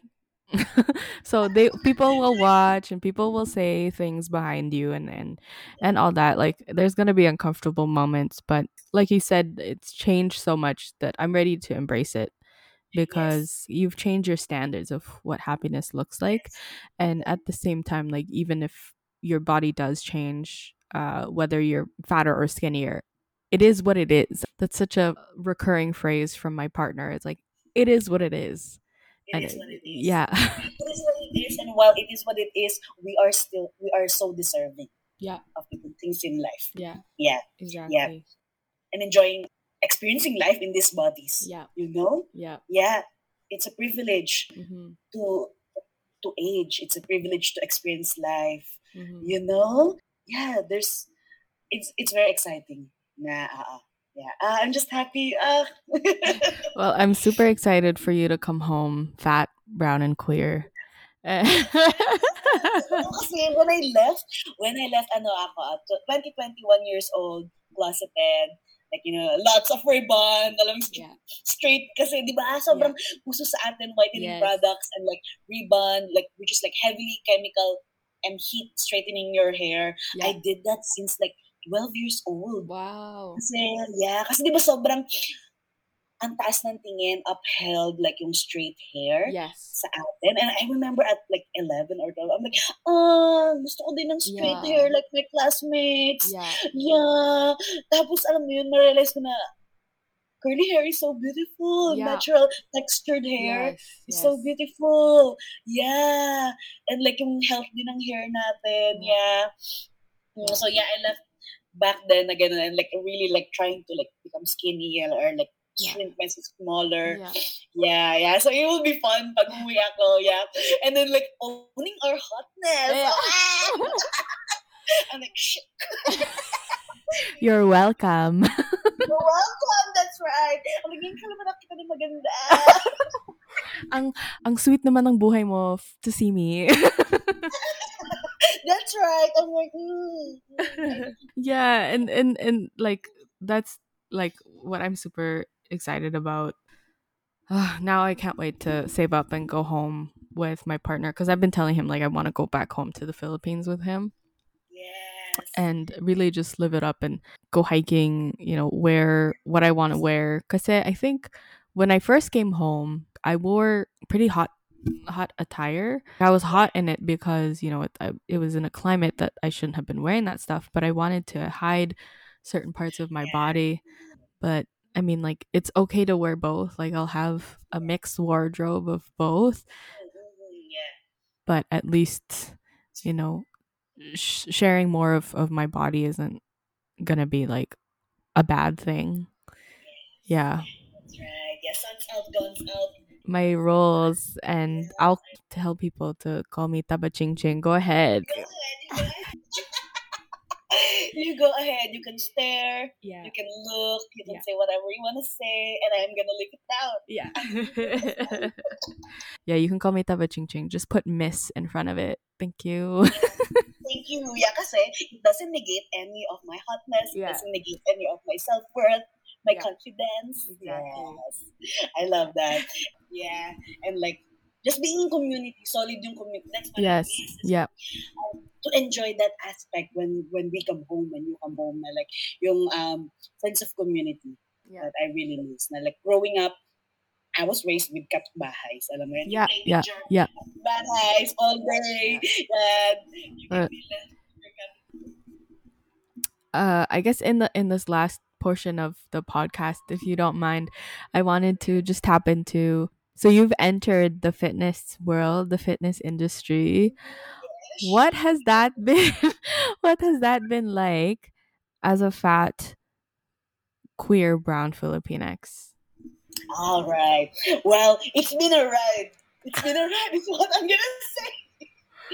so they people will watch and people will say things behind you and and and all that. Like there's gonna be uncomfortable moments, but like you said, it's changed so much that I'm ready to embrace it because you've changed your standards of what happiness looks like, and at the same time, like even if your body does change, uh, whether you're fatter or skinnier, it is what it is. That's such a recurring phrase from my partner. It's like it is what it is. It is what it is. Yeah. It is what it is, and while it is what it is, we are still we are so deserving Yeah. of the good things in life. Yeah. Yeah, Exactly. Yeah. and enjoying experiencing life in these bodies. Yeah. You know? Yeah. Yeah. It's a privilege Mm-hmm. to to age. It's a privilege to experience life. Mm-hmm. You know? Yeah, there's it's it's very exciting. Nah, uh, yeah. Uh, I'm just happy. Uh. Well, I'm super excited for you to come home fat, brown, and queer. Kasi when I left, when I left, ano ako, at 20, 21 years old, closeted, like, you know, lots of rebond, alam Yeah. straight, kasi, di ba, sobrang uso sa atin, whitening Yes. products, and like, rebond, like, which is like heavily chemical and heat straightening your hair. Yeah. I did that since like 12 years old. Wow. Kasi, yeah, kasi di ba sobrang, ang taas ng tingin, upheld, like, yung straight hair Yes. sa atin. And I remember at like 11 or 12, I'm like, ah, gusto ko din ng straight Yeah. hair like my classmates. Yeah. Yeah. Tapos alam mo yun, na-realize ko na curly hair is so beautiful. Yeah. Natural textured hair. Yes. is yes. so beautiful. Yeah. And like yung health din ng hair natin. Yeah. Mm, So yeah, I left back then again and like really like trying to like become skinny or like Yeah. shrink myself smaller. Yeah. Yeah, yeah. So it will be fun pag umuwi ako, yeah. And then like owning our hotness. Yeah. Ah! I'm like, shit, You're welcome. you're welcome. right. Ang naging kalaman kita na maganda. ang ang sweet naman ng buhay mo to see me. That's right. I'm like, mm. yeah, and and and like that's like what I'm super excited about. Ah, now I can't wait to save up and go home with my partner because I've been telling him like I want to go back home to the Philippines with him Yes. and really just live it up and go hiking, you know, wear what I want to wear. Because I think when I first came home, I wore pretty hot hot attire. I was hot in it because, you know, it, I, it was in a climate that I shouldn't have been wearing that stuff, but I wanted to hide certain parts of my body. But I mean, like, it's okay to wear both. Like, I'll have a mixed wardrobe of both, Mhm, but at least, you know, sh- sharing more of, of my body isn't gonna be like a bad thing. Yeah. That's right. Yeah, sun's out, guns out. My roles, and I'll tell people to call me Taba Ching Ching. Go ahead. Go ahead. You, go ahead. you go ahead. You can stare. Yeah. You can look. You can Yeah. say whatever you want to say, and I'm gonna lick it down. Yeah. yeah, you can call me Taba Ching Ching. Just put Miss in front of it. Thank you. Thank you, Luya, kasi it doesn't negate any of my hotness. It Yeah. doesn't negate any of my self-worth, my Yeah. confidence. Exactly. Yes. I love that. Yeah. And like, just being in community, solid yung community. That's what yes. it is. Yeah. To enjoy that aspect when when we come home, when you come home, na like, yung um, sense of community Yeah. that I really miss. Na like, growing up, I was raised with kapitbahays. Alam mo yun? Yeah, yeah, yeah. Kapitbahays all day. And you Uh, be left with your kapit- uh I guess in the in this last portion of the podcast, if you don't mind, I wanted to just tap into so you've entered the fitness world, the fitness industry. What has that been what has that been like as a fat queer brown Filipinx? All right. Well, it's been a ride. It's been a ride is what I'm gonna say.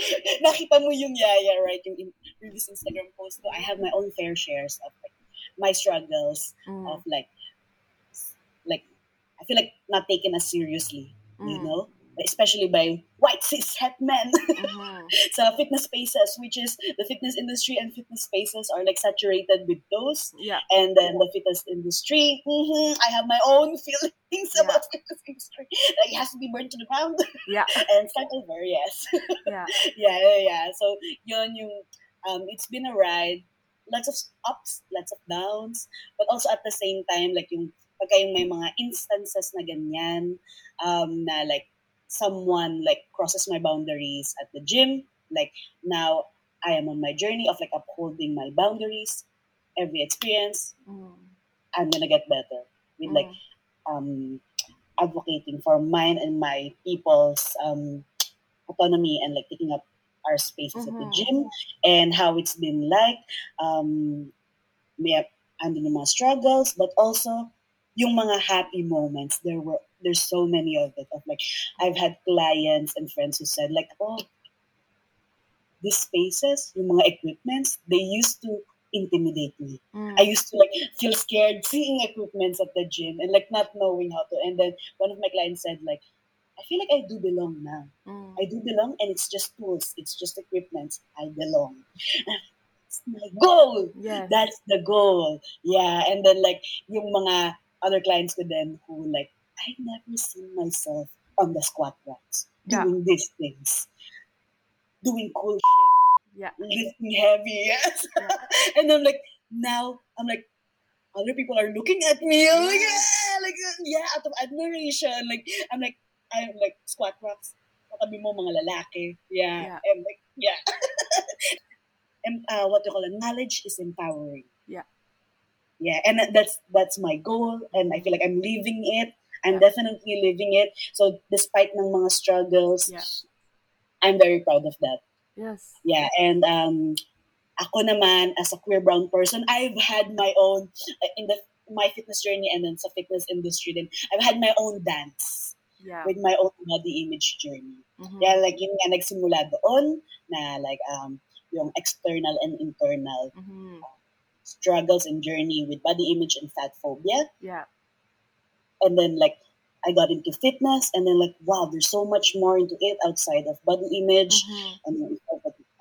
Nakita mo yung yaya, right? Yung in, previous Instagram post ko. I have my own fair shares of like my struggles of like like I feel like not taken as seriously, you Mm. know? Especially by white cis het men. Mm-hmm. so fitness spaces, which is the fitness industry and fitness spaces are like saturated with those Yeah. and then the fitness industry. hmm I have my own feelings Yeah. about fitness industry. Like it has to be burned to the ground Yeah. and start over. Yes, Yeah. yeah, yeah, yeah. So yun yung um, it's been a ride. Lots of ups, lots of downs, but also at the same time, like yung pagka yung may mga instances na ganyan, um, na like someone like crosses my boundaries at the gym. Like now, I am on my journey of like upholding my boundaries. Every experience, I'm gonna get better with like um, advocating for mine and my people's um, autonomy and like taking up our spaces at the Mhm. gym and how it's been like. Um, may have yung mga struggles, but also yung mga happy moments. There were there's so many of it. Of like I've had clients and friends who said like, oh, these spaces, yung mga equipments, they used to intimidate me. I used to like feel scared seeing equipments at the gym and like not knowing how to. And then one of my clients said like, I feel like I do belong now. Mm. I do belong, and it's just tools. It's just equipment. I belong. It's my goal. Yes. That's the goal. Yeah, and then like yung mga other clients ko then who like I've never seen myself on the squat racks Yeah. doing these things, doing cool shit Yeah. lifting heavy, yes. and I'm like, now I'm like, other people are looking at me. I'm like, yeah, like uh, yeah, out of admiration. Like I'm like, I'm like squat racks. Katabi mo mga lalaki. Yeah. Yeah. And like, yeah. and uh, what do you call it? Knowledge is empowering. Yeah. Yeah, and that's that's my goal, and I feel like I'm living it. I'm Yeah. definitely living it. So despite ng mga struggles, Yeah. I'm very proud of that. Yes. Yeah, and um, ako naman as a queer brown person, I've had my own uh, in the my fitness journey and then sa fitness industry din. I've had my own dance Yeah. with my own body image journey. Mhm. Yeah, like yun nga nagsimula doon na like um yung external and internal Mhm. struggles and journey with body image and fat phobia. Yeah. and then like I got into fitness, and then like wow, there's so much more into it outside of body image Mhm. and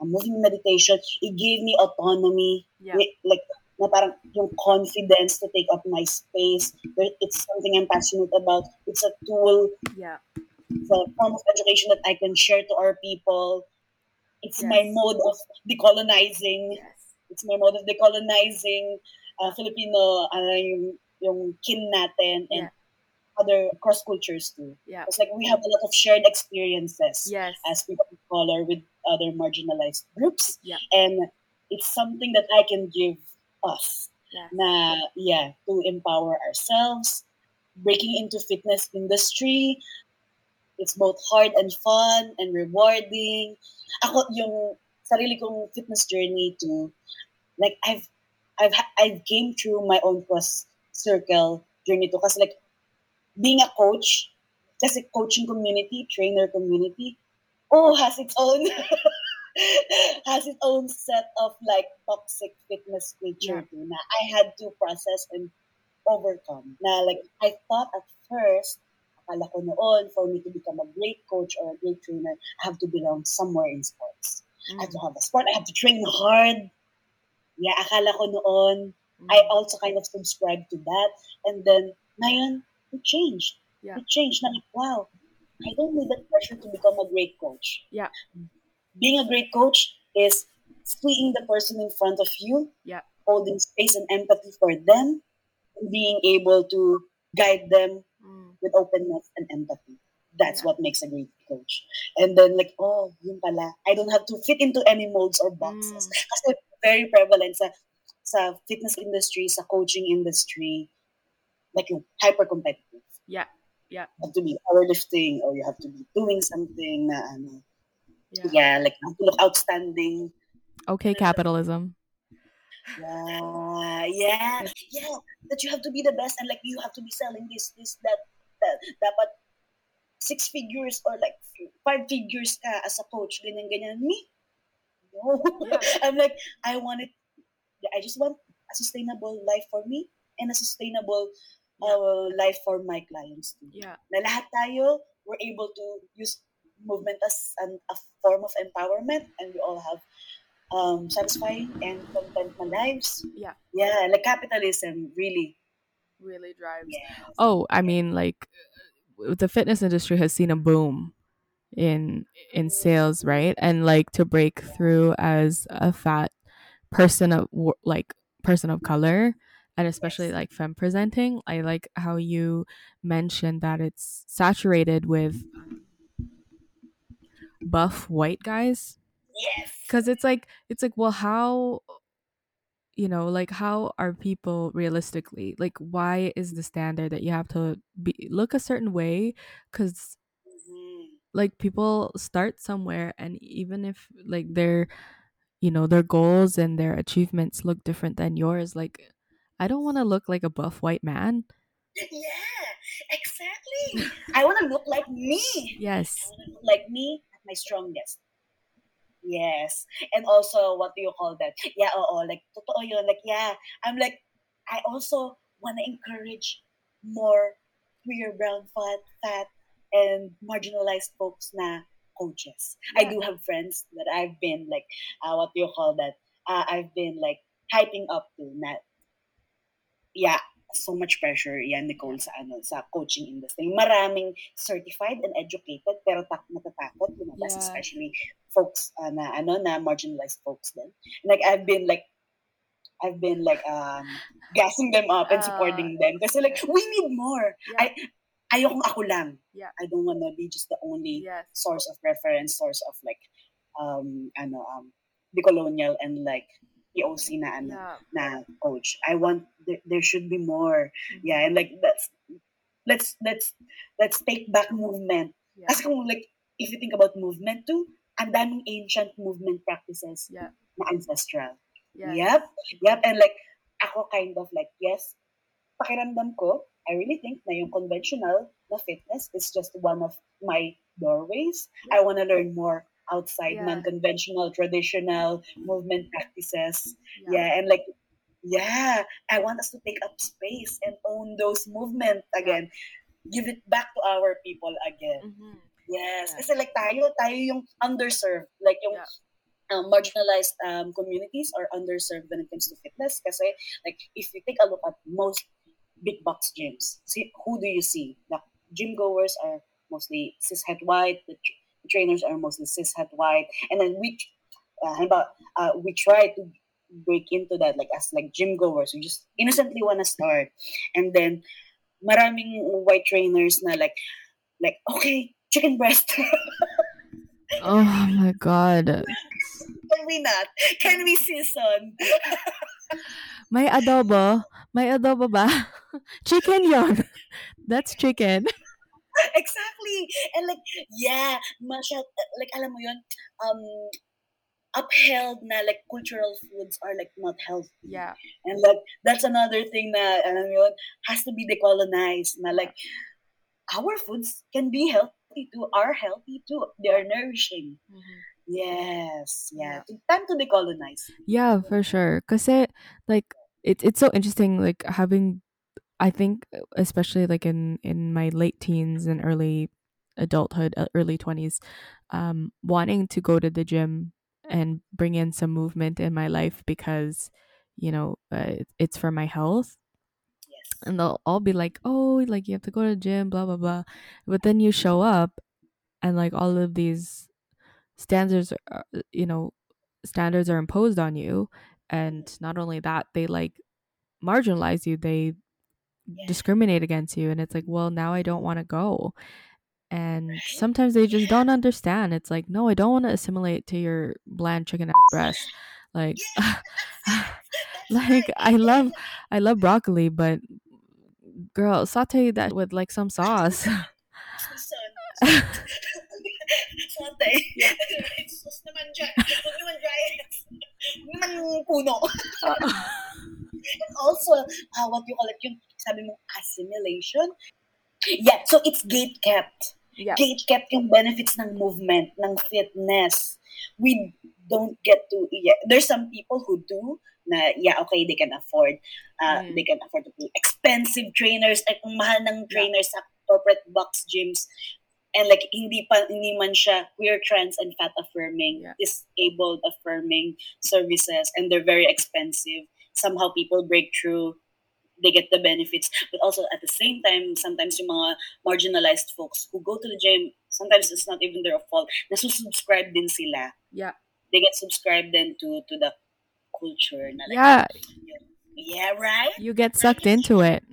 moving meditation. It gave me autonomy, Yeah. Like na parang yung confidence to take up my space. It's something I'm passionate about. It's a tool Yeah. it's a form of education that I can share to our people. It's my mode of decolonizing. Yes. It's my mode of decolonizing uh, Filipino, uh, yung, yung kin natin and Yeah. other cross cultures too. Yeah. It's like we have a lot of shared experiences Yes. as people of color with other marginalized groups. Yeah. And it's something that I can give us Yes. na yeah to empower ourselves breaking into fitness industry. It's both hard and fun and rewarding. Ako yung sarili kong fitness journey to like I've I've I've came through my own cross circle journey to. Kasi like being a coach kasi coaching community trainer community oh has its own has its own set of like toxic fitness culture too na I had to process and overcome. Na like I thought at first, akala ko noon, for me to become a great coach or a great trainer, I have to belong somewhere in sports. I have to mm. have a sport, I have to train hard. Yeah, akala ko noon, I mm. also kind of subscribed to that. And then, ngayon, it changed. Yeah. It changed. Na, like, wow, I don't need that pressure to become a great coach. Yeah. Being a great coach is seeing the person in front of you, Yeah. holding space and empathy for them, and being able to guide them Mm. with openness and empathy. That's Yeah. what makes a great coach. And then like, oh, yun pala. I don't have to fit into any molds or boxes. Mm. Kasi very prevalent sa sa fitness industry, sa coaching industry, like hyper competitive. Yeah. Yeah. You have to be powerlifting or you have to be doing something na ano. Yeah. Yeah, like you to look outstanding. Okay, capitalism. Yeah, yeah, yeah. That you have to be the best and like you have to be selling this, this, that, that. Dapat six figures or like five figures ka as a coach. Ganyan, ganyan. Me? No. Yeah. I'm like, I want it. I just want a sustainable life for me and a sustainable uh, life for my clients too. Yeah. Na lahat tayo, we're able to use movement as an, a form of empowerment and we all have um, satisfying and content lives. Yeah. Yeah, like capitalism really. Really drives. Yeah. Oh, I mean, like the fitness industry has seen a boom in in sales, right? And like to break through as a fat person of like person of color, and especially Yes. like femme presenting. I like how you mentioned that it's saturated with buff white guys Yes. because it's like it's like well how you know like how are people realistically like why is the standard that you have to be look a certain way because Mhm. like people start somewhere and even if like their you know their goals and their achievements look different than yours like i don't want to look like a buff white man Yeah, exactly. I want to look like me. yes like me my strongest. Yes. And also, what do you call that? Yeah, oo, like, totoo yun. Like, yeah, I'm like, I also want to encourage more queer, brown, fat, fat, and marginalized folks na coaches. I do have friends that I've been like, uh, what do you call that? Uh, I've been like hyping up to na, yeah, so much pressure yan Nicole sa ano sa coaching industry. Maraming certified and educated pero tak natatakot lumabas Yeah. especially folks uh, na ano na marginalized folks din. Like I've been like I've been like um gassing them up and supporting them kasi like we need more. Yeah. I ayokong ako lang. Yeah. I don't wanna be just the only Yes. source of reference, source of like um ano um decolonial and like POC na ano Yeah. na coach. I want there, there should be more. Mhm. Yeah, and like that's let's let's let's take back movement. Yeah. Kasi kung like if you think about movement too, ang daming ancient movement practices Yeah. na ancestral. Yes. Yep. Yep. And like ako kind of like yes, pakiramdam ko, I really think na yung conventional na fitness is just one of my doorways. I want to learn more outside Yeah. non-conventional, traditional movement practices. Yeah. Yeah, and like yeah, I want us to take up space and own those movements again. Give it back to our people again. Yes. Yeah. Kasi like tayo, tayo yung underserved. Like yung um, marginalized um, communities are underserved when it comes to fitness. Kasi like if you take a look at most big box gyms, see who do you see? The gym goers are mostly cishet white. The, tr- the trainers are mostly cishet white. And then we, uh, halimbawa, uh, we try to break into that like as like gym goers. We just innocently want to start. And then maraming white trainers na like like okay chicken breast Oh my god. can we not can we season May adobo. May adobo ba? chicken yon. That's chicken. exactly. And like yeah masya, like alam mo yun um upheld na like cultural foods are like not healthy. Yeah. and like that's another thing na alam yun has to be decolonized na like our foods can be healthy too are healthy too. They are nourishing. Yes yeah. Time to decolonize. Yeah, for sure. Cause it like it's it's so interesting like having I think especially like in in my late teens and early adulthood, uh, early 20s, um wanting to go to the gym and bring in some movement in my life because you know, uh, it's for my health yes and they'll all be like, "Oh, like you have to go to the gym, blah blah blah." But then you show up, and like all of these standards, are, you know, standards are imposed on you, and not only that, they like marginalize you. They Yeah. discriminate against you, and it's like, well, now I don't want to go. And sometimes they just don't understand. It's like, no, I don't want to assimilate to your bland chicken ass breast. Like, like I love I love broccoli, but girl, saute that with like some sauce. Sante. Yeah. Sus naman dyan. Huwag naman dry. Huwag naman puno. And also, uh, what you call it, yung sabi mo, assimilation. Yeah, so it's gate kept. Yeah. Gate kept yung benefits ng movement, ng fitness. We don't get to, yeah, there's some people who do, na, yeah, okay, they can afford, uh, Mm. they can afford to pay expensive trainers, at ang mahal ng trainers sa corporate box gyms, and like hindi pa hindi man siya queer trans and fat affirming Yeah. disabled affirming services and they're very expensive somehow people break through they get the benefits but also at the same time sometimes yung mga marginalized folks who go to the gym sometimes it's not even their fault nasusubscribe din sila Yeah. they get subscribed then to to the culture na like, Yeah, yeah right you get sucked into it.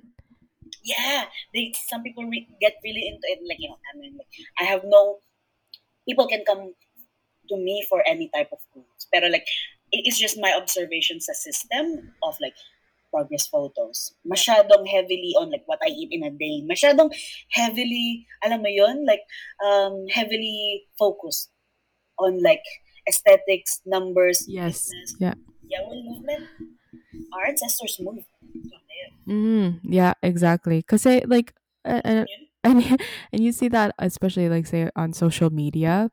yeah, they some people re- get really into it. Like you know, I mean, like I have no people can come to me for any type of goals, pero like it is just my observation sa system of like progress photos. Masyadong heavily on like what I eat in a day. Masyadong heavily, alam mo yun, like um heavily focused on like aesthetics, numbers, Yes. business. Yeah. Yeah, well, movement. Our ancestors moved. Mm, yeah, exactly. Cause it like and and and you see that especially like say on social media.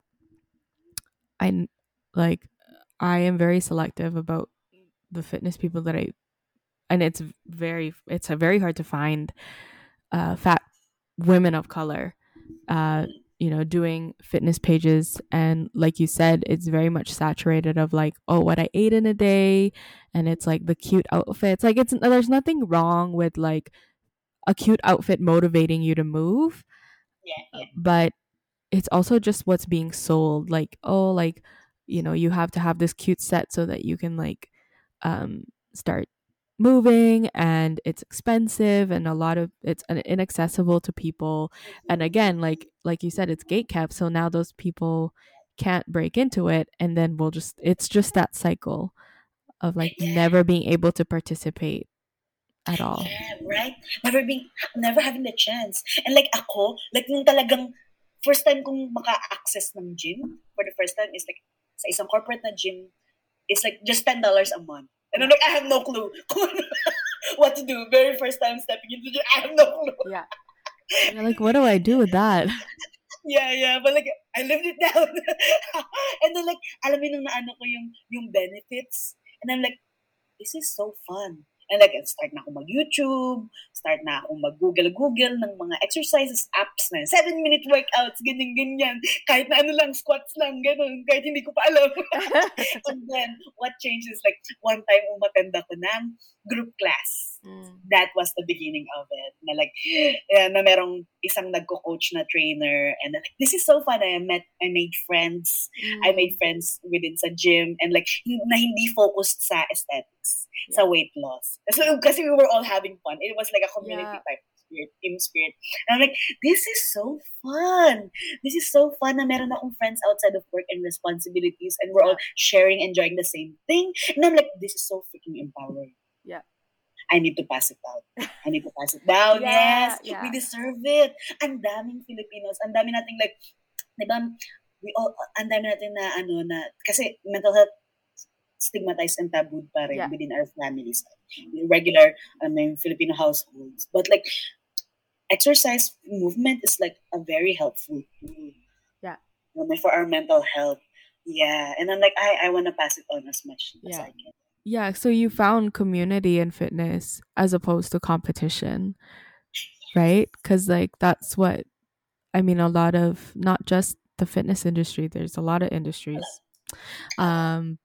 I like I am very selective about the fitness people that I, and it's very it's very hard to find, uh, fat women of color, uh, you know, doing fitness pages and like you said, it's very much saturated of like oh what I ate in a day, and it's like the cute outfits. Like it's there's nothing wrong with like a cute outfit motivating you to move, Yeah, yeah. but it's also just what's being sold like oh like you know you have to have this cute set so that you can like um start moving and it's expensive and a lot of it's inaccessible to people and again like like you said it's gate kept so now those people can't break into it and then we'll just it's just that cycle of like never being able to participate at all Yeah, right? Never being, never having the chance. And like ako, like nung talagang first time kong maka-access ng gym for the first time is like sa isang corporate na gym, it's like just $10 a month. And I'm like, I have no clue what to do. Very first time stepping into the gym, I have no clue. yeah You're like what do i do with that Yeah, yeah. But like, I lived it down. and then like, alam mo nung naano ko yung, yung benefits. And I'm like, this is so fun. And like, start na ako mag-YouTube, start na ako mag-Google-Google ng mga exercises, apps na, seven-minute workouts, ganyan-ganyan. Kahit na ano lang, squats lang, ganun, kahit hindi ko pa alam. and then, what changed is like, one time umatend ako ng group class. Mm. That was the beginning of it. Na like, eh, na merong isang nagko-coach na trainer. And like, this is so fun. I met, I made friends. I Mm. made friends within sa gym. And like, na hindi focused sa aesthetics, sa weight loss. So, kasi we were all having fun. It was like a community Yeah. type spirit, team spirit. And I'm like, this is so fun. This is so fun na meron akong friends outside of work and responsibilities. And we're all sharing, enjoying the same thing. And I'm like, this is so freaking empowering. Yeah. I need to pass it out. I need to pass it down. Yeah, yes. yeah. We deserve it. Ang daming Filipinos. Ang dami nating like, di ba, we all, ang dami natin na ano na, kasi mental health stigmatized and tabooed pa rin Yeah. within our families. Regular, I mean, Filipino households. But like, exercise movement is like a very helpful tool. Yeah. You know, for our mental health. Yeah. And I'm like, I, I want to pass it on as much as I can. Yeah, so you found community in fitness as opposed to competition, right? Because, like, that's what I mean, a lot of not just the fitness industry, there's a lot of industries um,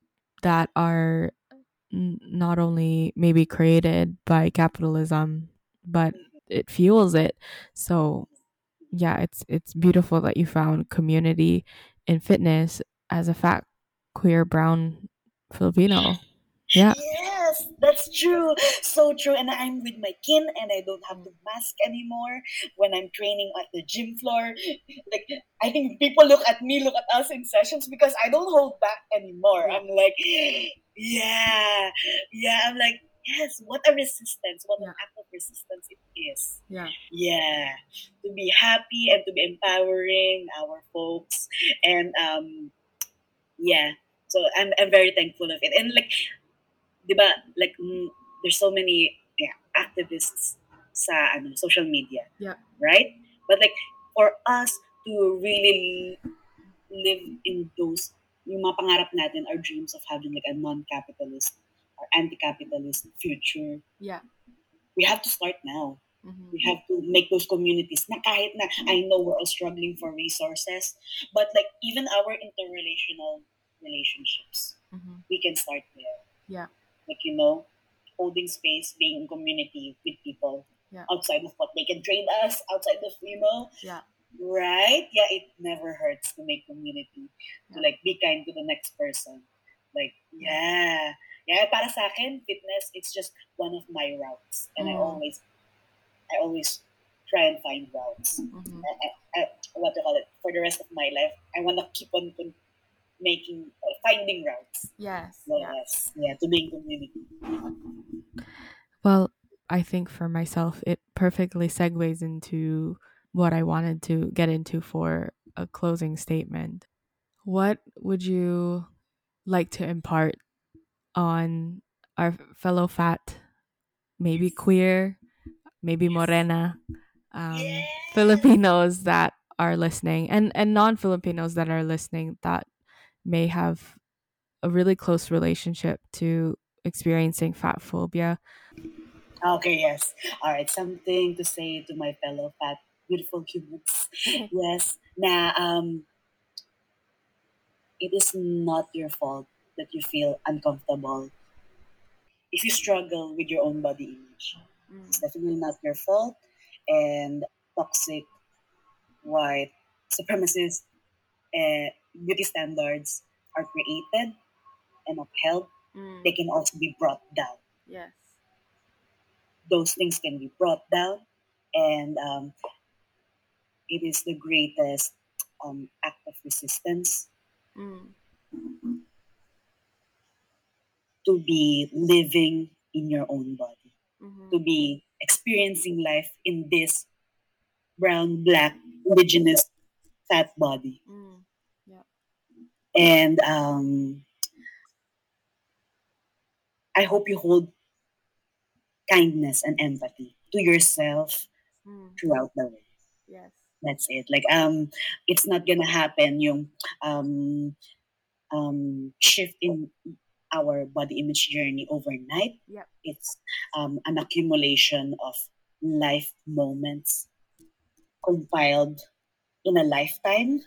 that are n- not only maybe created by capitalism, but it fuels it. So, yeah, it's it's beautiful that you found community in fitness as a fat, queer, brown Filipino. Yeah. Yes, that's true. So true. And I'm with my kin and I don't have to mask anymore when I'm training at the gym floor. Like I think people look at me, look at us in sessions because I don't hold back anymore. I'm like, yeah, yeah. I'm like, yes, what a resistance, what an act of resistance it is. Yeah. Yeah. To be happy and to be empowering our folks. And um yeah. So I'm I'm very thankful of it. And like di ba, like mm, there's so many yeah, activists sa ano, social media. Yeah. Right? But like for us to really live in those yung mga pangarap natin, our dreams of having like a non-capitalist or anti-capitalist future, Yeah. we have to start now. Mhm. We have to make those communities na kahit na I know we're all struggling for resources, but like even our interrelational relationships, Mhm. we can start there. Yeah. Like, you know, holding space, being in community with people Yeah. outside of what they can train us, outside of, you know, Yeah. right? Yeah, it never hurts to make community, to like be kind to the next person. Like, yeah. Yeah, para sa akin, fitness, it's just one of my routes. And I Mm. always, I always try and find routes. Mhm. I, I, what do you call it? For the rest of my life, I want to keep on con- making, uh, finding routes. Yes. Yeah. Yes. Yeah, to being community. Well, I think for myself, it perfectly segues into what I wanted to get into for a closing statement. What would you like to impart on our fellow fat, maybe queer, maybe morena, um, Filipinos that are listening and, and non Filipinos that are listening that may have a really close relationship to experiencing fat phobia? Okay, yes. All right, something to say to my fellow fat, beautiful humans. yes, Now, um, it is not your fault that you feel uncomfortable. If you struggle with your own body image, it's definitely not your fault. And toxic, white, supremacist uh, beauty standards are created and upheld. Mm. They can also be brought down. Yes. those things can be brought down and um, it is the greatest um, act of resistance Mm. to be living in your own body Mhm. to be experiencing life in this brown black indigenous fat body Mm. And um, i hope you hold kindness and empathy to yourself Mm. throughout the way Yes. That's it. Like um, it's not gonna happen. Yung um, um, shift in our body image journey overnight. Yep. It's um, an accumulation of life moments compiled in a lifetime,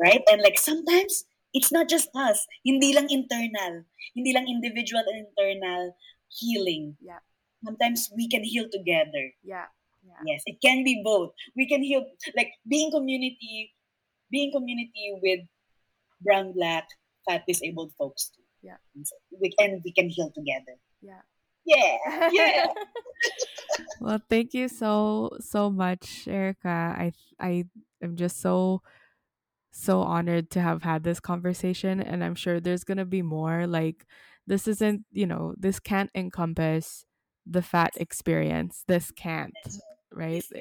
right? And like sometimes it's not just us. Hindi lang internal. Hindi lang individual and internal healing. Yeah. Sometimes we can heal together. Yeah. Yeah. Yes, it can be both. We can heal like being community, being community with brown, black, fat, disabled folks too. Yeah. We can we can heal together. Yeah. Yeah. Yeah. well, thank you so so much, Erica. I I am just so so honored to have had this conversation and I'm sure there's going to be more like this isn't, you know, this can't encompass the fat experience. This can't, right?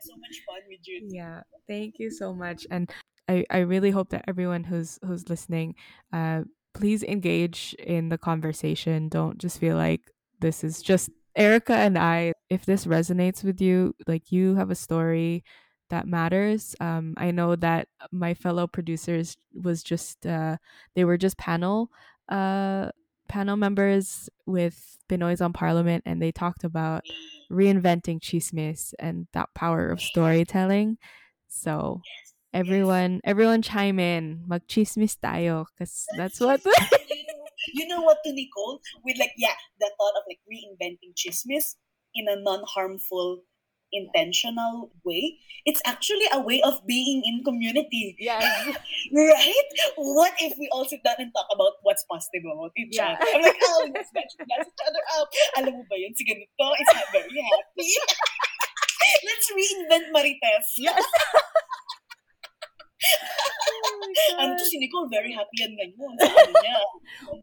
so much fun with you. yeah thank you so much and i i really hope that everyone who's who's listening uh please engage in the conversation don't just feel like this is just erica and i if this resonates with you like you have a story that matters um i know that my fellow producers was just uh they were just panel uh panel members with Benoist on Parliament and they talked about reinventing chismis and that power of storytelling. So everyone everyone chime in. Mag chismis tayo cuz that's what you, know, what to Nicole? With like yeah, the thought of like reinventing chismis in a non-harmful intentional way it's actually a way of being in community. Yeah right? What if we all sit down and talk about what's positive about each Yeah. other I'm like oh let's match each other up. Alam mo ba yun? Si ganito. Is not very happy. Let's reinvent Marites. Yes. and to si Nicole very happy yan ngayon niya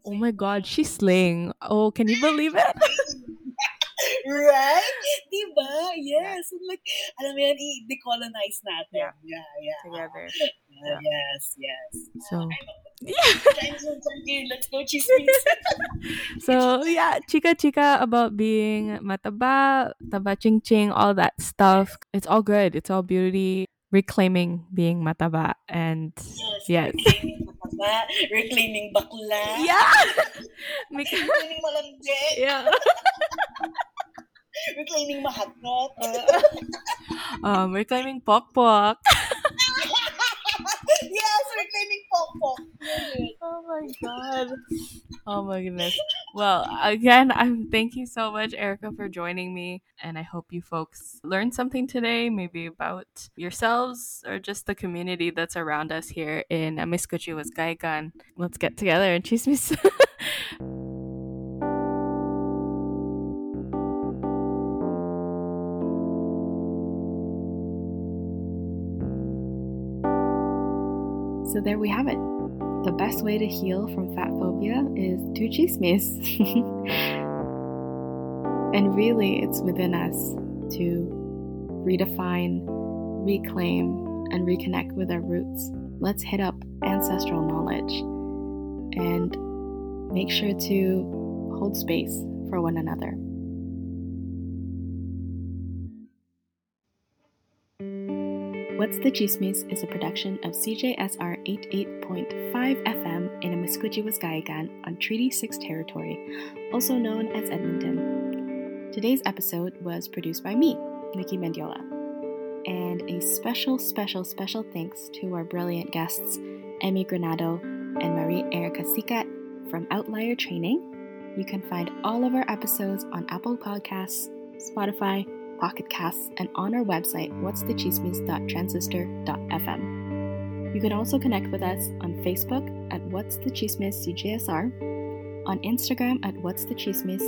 Oh my god, she's slaying. Oh, can you believe it? right? Diba? Yes. And like, alam mo yan, i-decolonize natin. Yeah. Yeah, yeah. Together. Ah, yeah, Yes, yes. So Time zone, time in. Let's go, chismis. So yeah, chika chika about being mataba, taba ching ching, all that stuff. It's all good. It's all beauty. Reclaiming being mataba and Yes. Reclaiming mataba, reclaiming bakla. yeah, Reclaiming malandi. yeah. Reclaiming mahakot. Um, reclaiming pok pok. Yes, reclaiming pokpok. Oh my god. Oh my goodness. Well, again, I'm thank you so much, Erica, for joining me. And I hope you folks learned something today, maybe about yourselves or just the community that's around us here in Amiskwaciwâskahikan. Let's get together and chismis. So there we have it. The best way to heal from fat phobia is to chismis. and really, it's within us to redefine, reclaim, and reconnect with our roots. Let's hit up ancestral knowledge and make sure to hold space for one another. What's the Chismis is a production of CJSR 88.5 FM in Amiskwaciwâskahikan on Treaty 6 territory, also known as Edmonton. Today's episode was produced by me, Nikki Mendiola. And a special, special, special thanks to our brilliant guests, Emmy Granado and Marie Erica Sikat from Outlier Training. You can find all of our episodes on Apple Podcasts, Spotify, Pocket Casts, and on our website, what'sthe-chismis.transistor.fm. You can also connect with us on Facebook at What's the Chismis CJSR, on Instagram at What's the Chismis,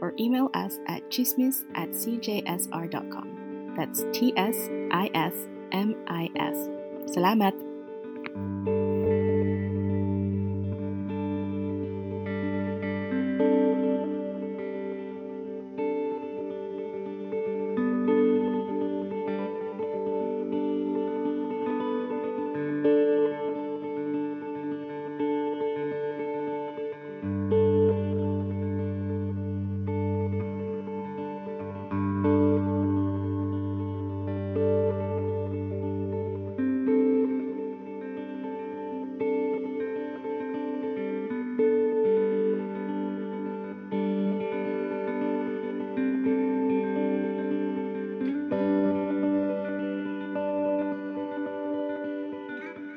or email us at chismis at cjsr.com. That's T S I S M I S. Salamat!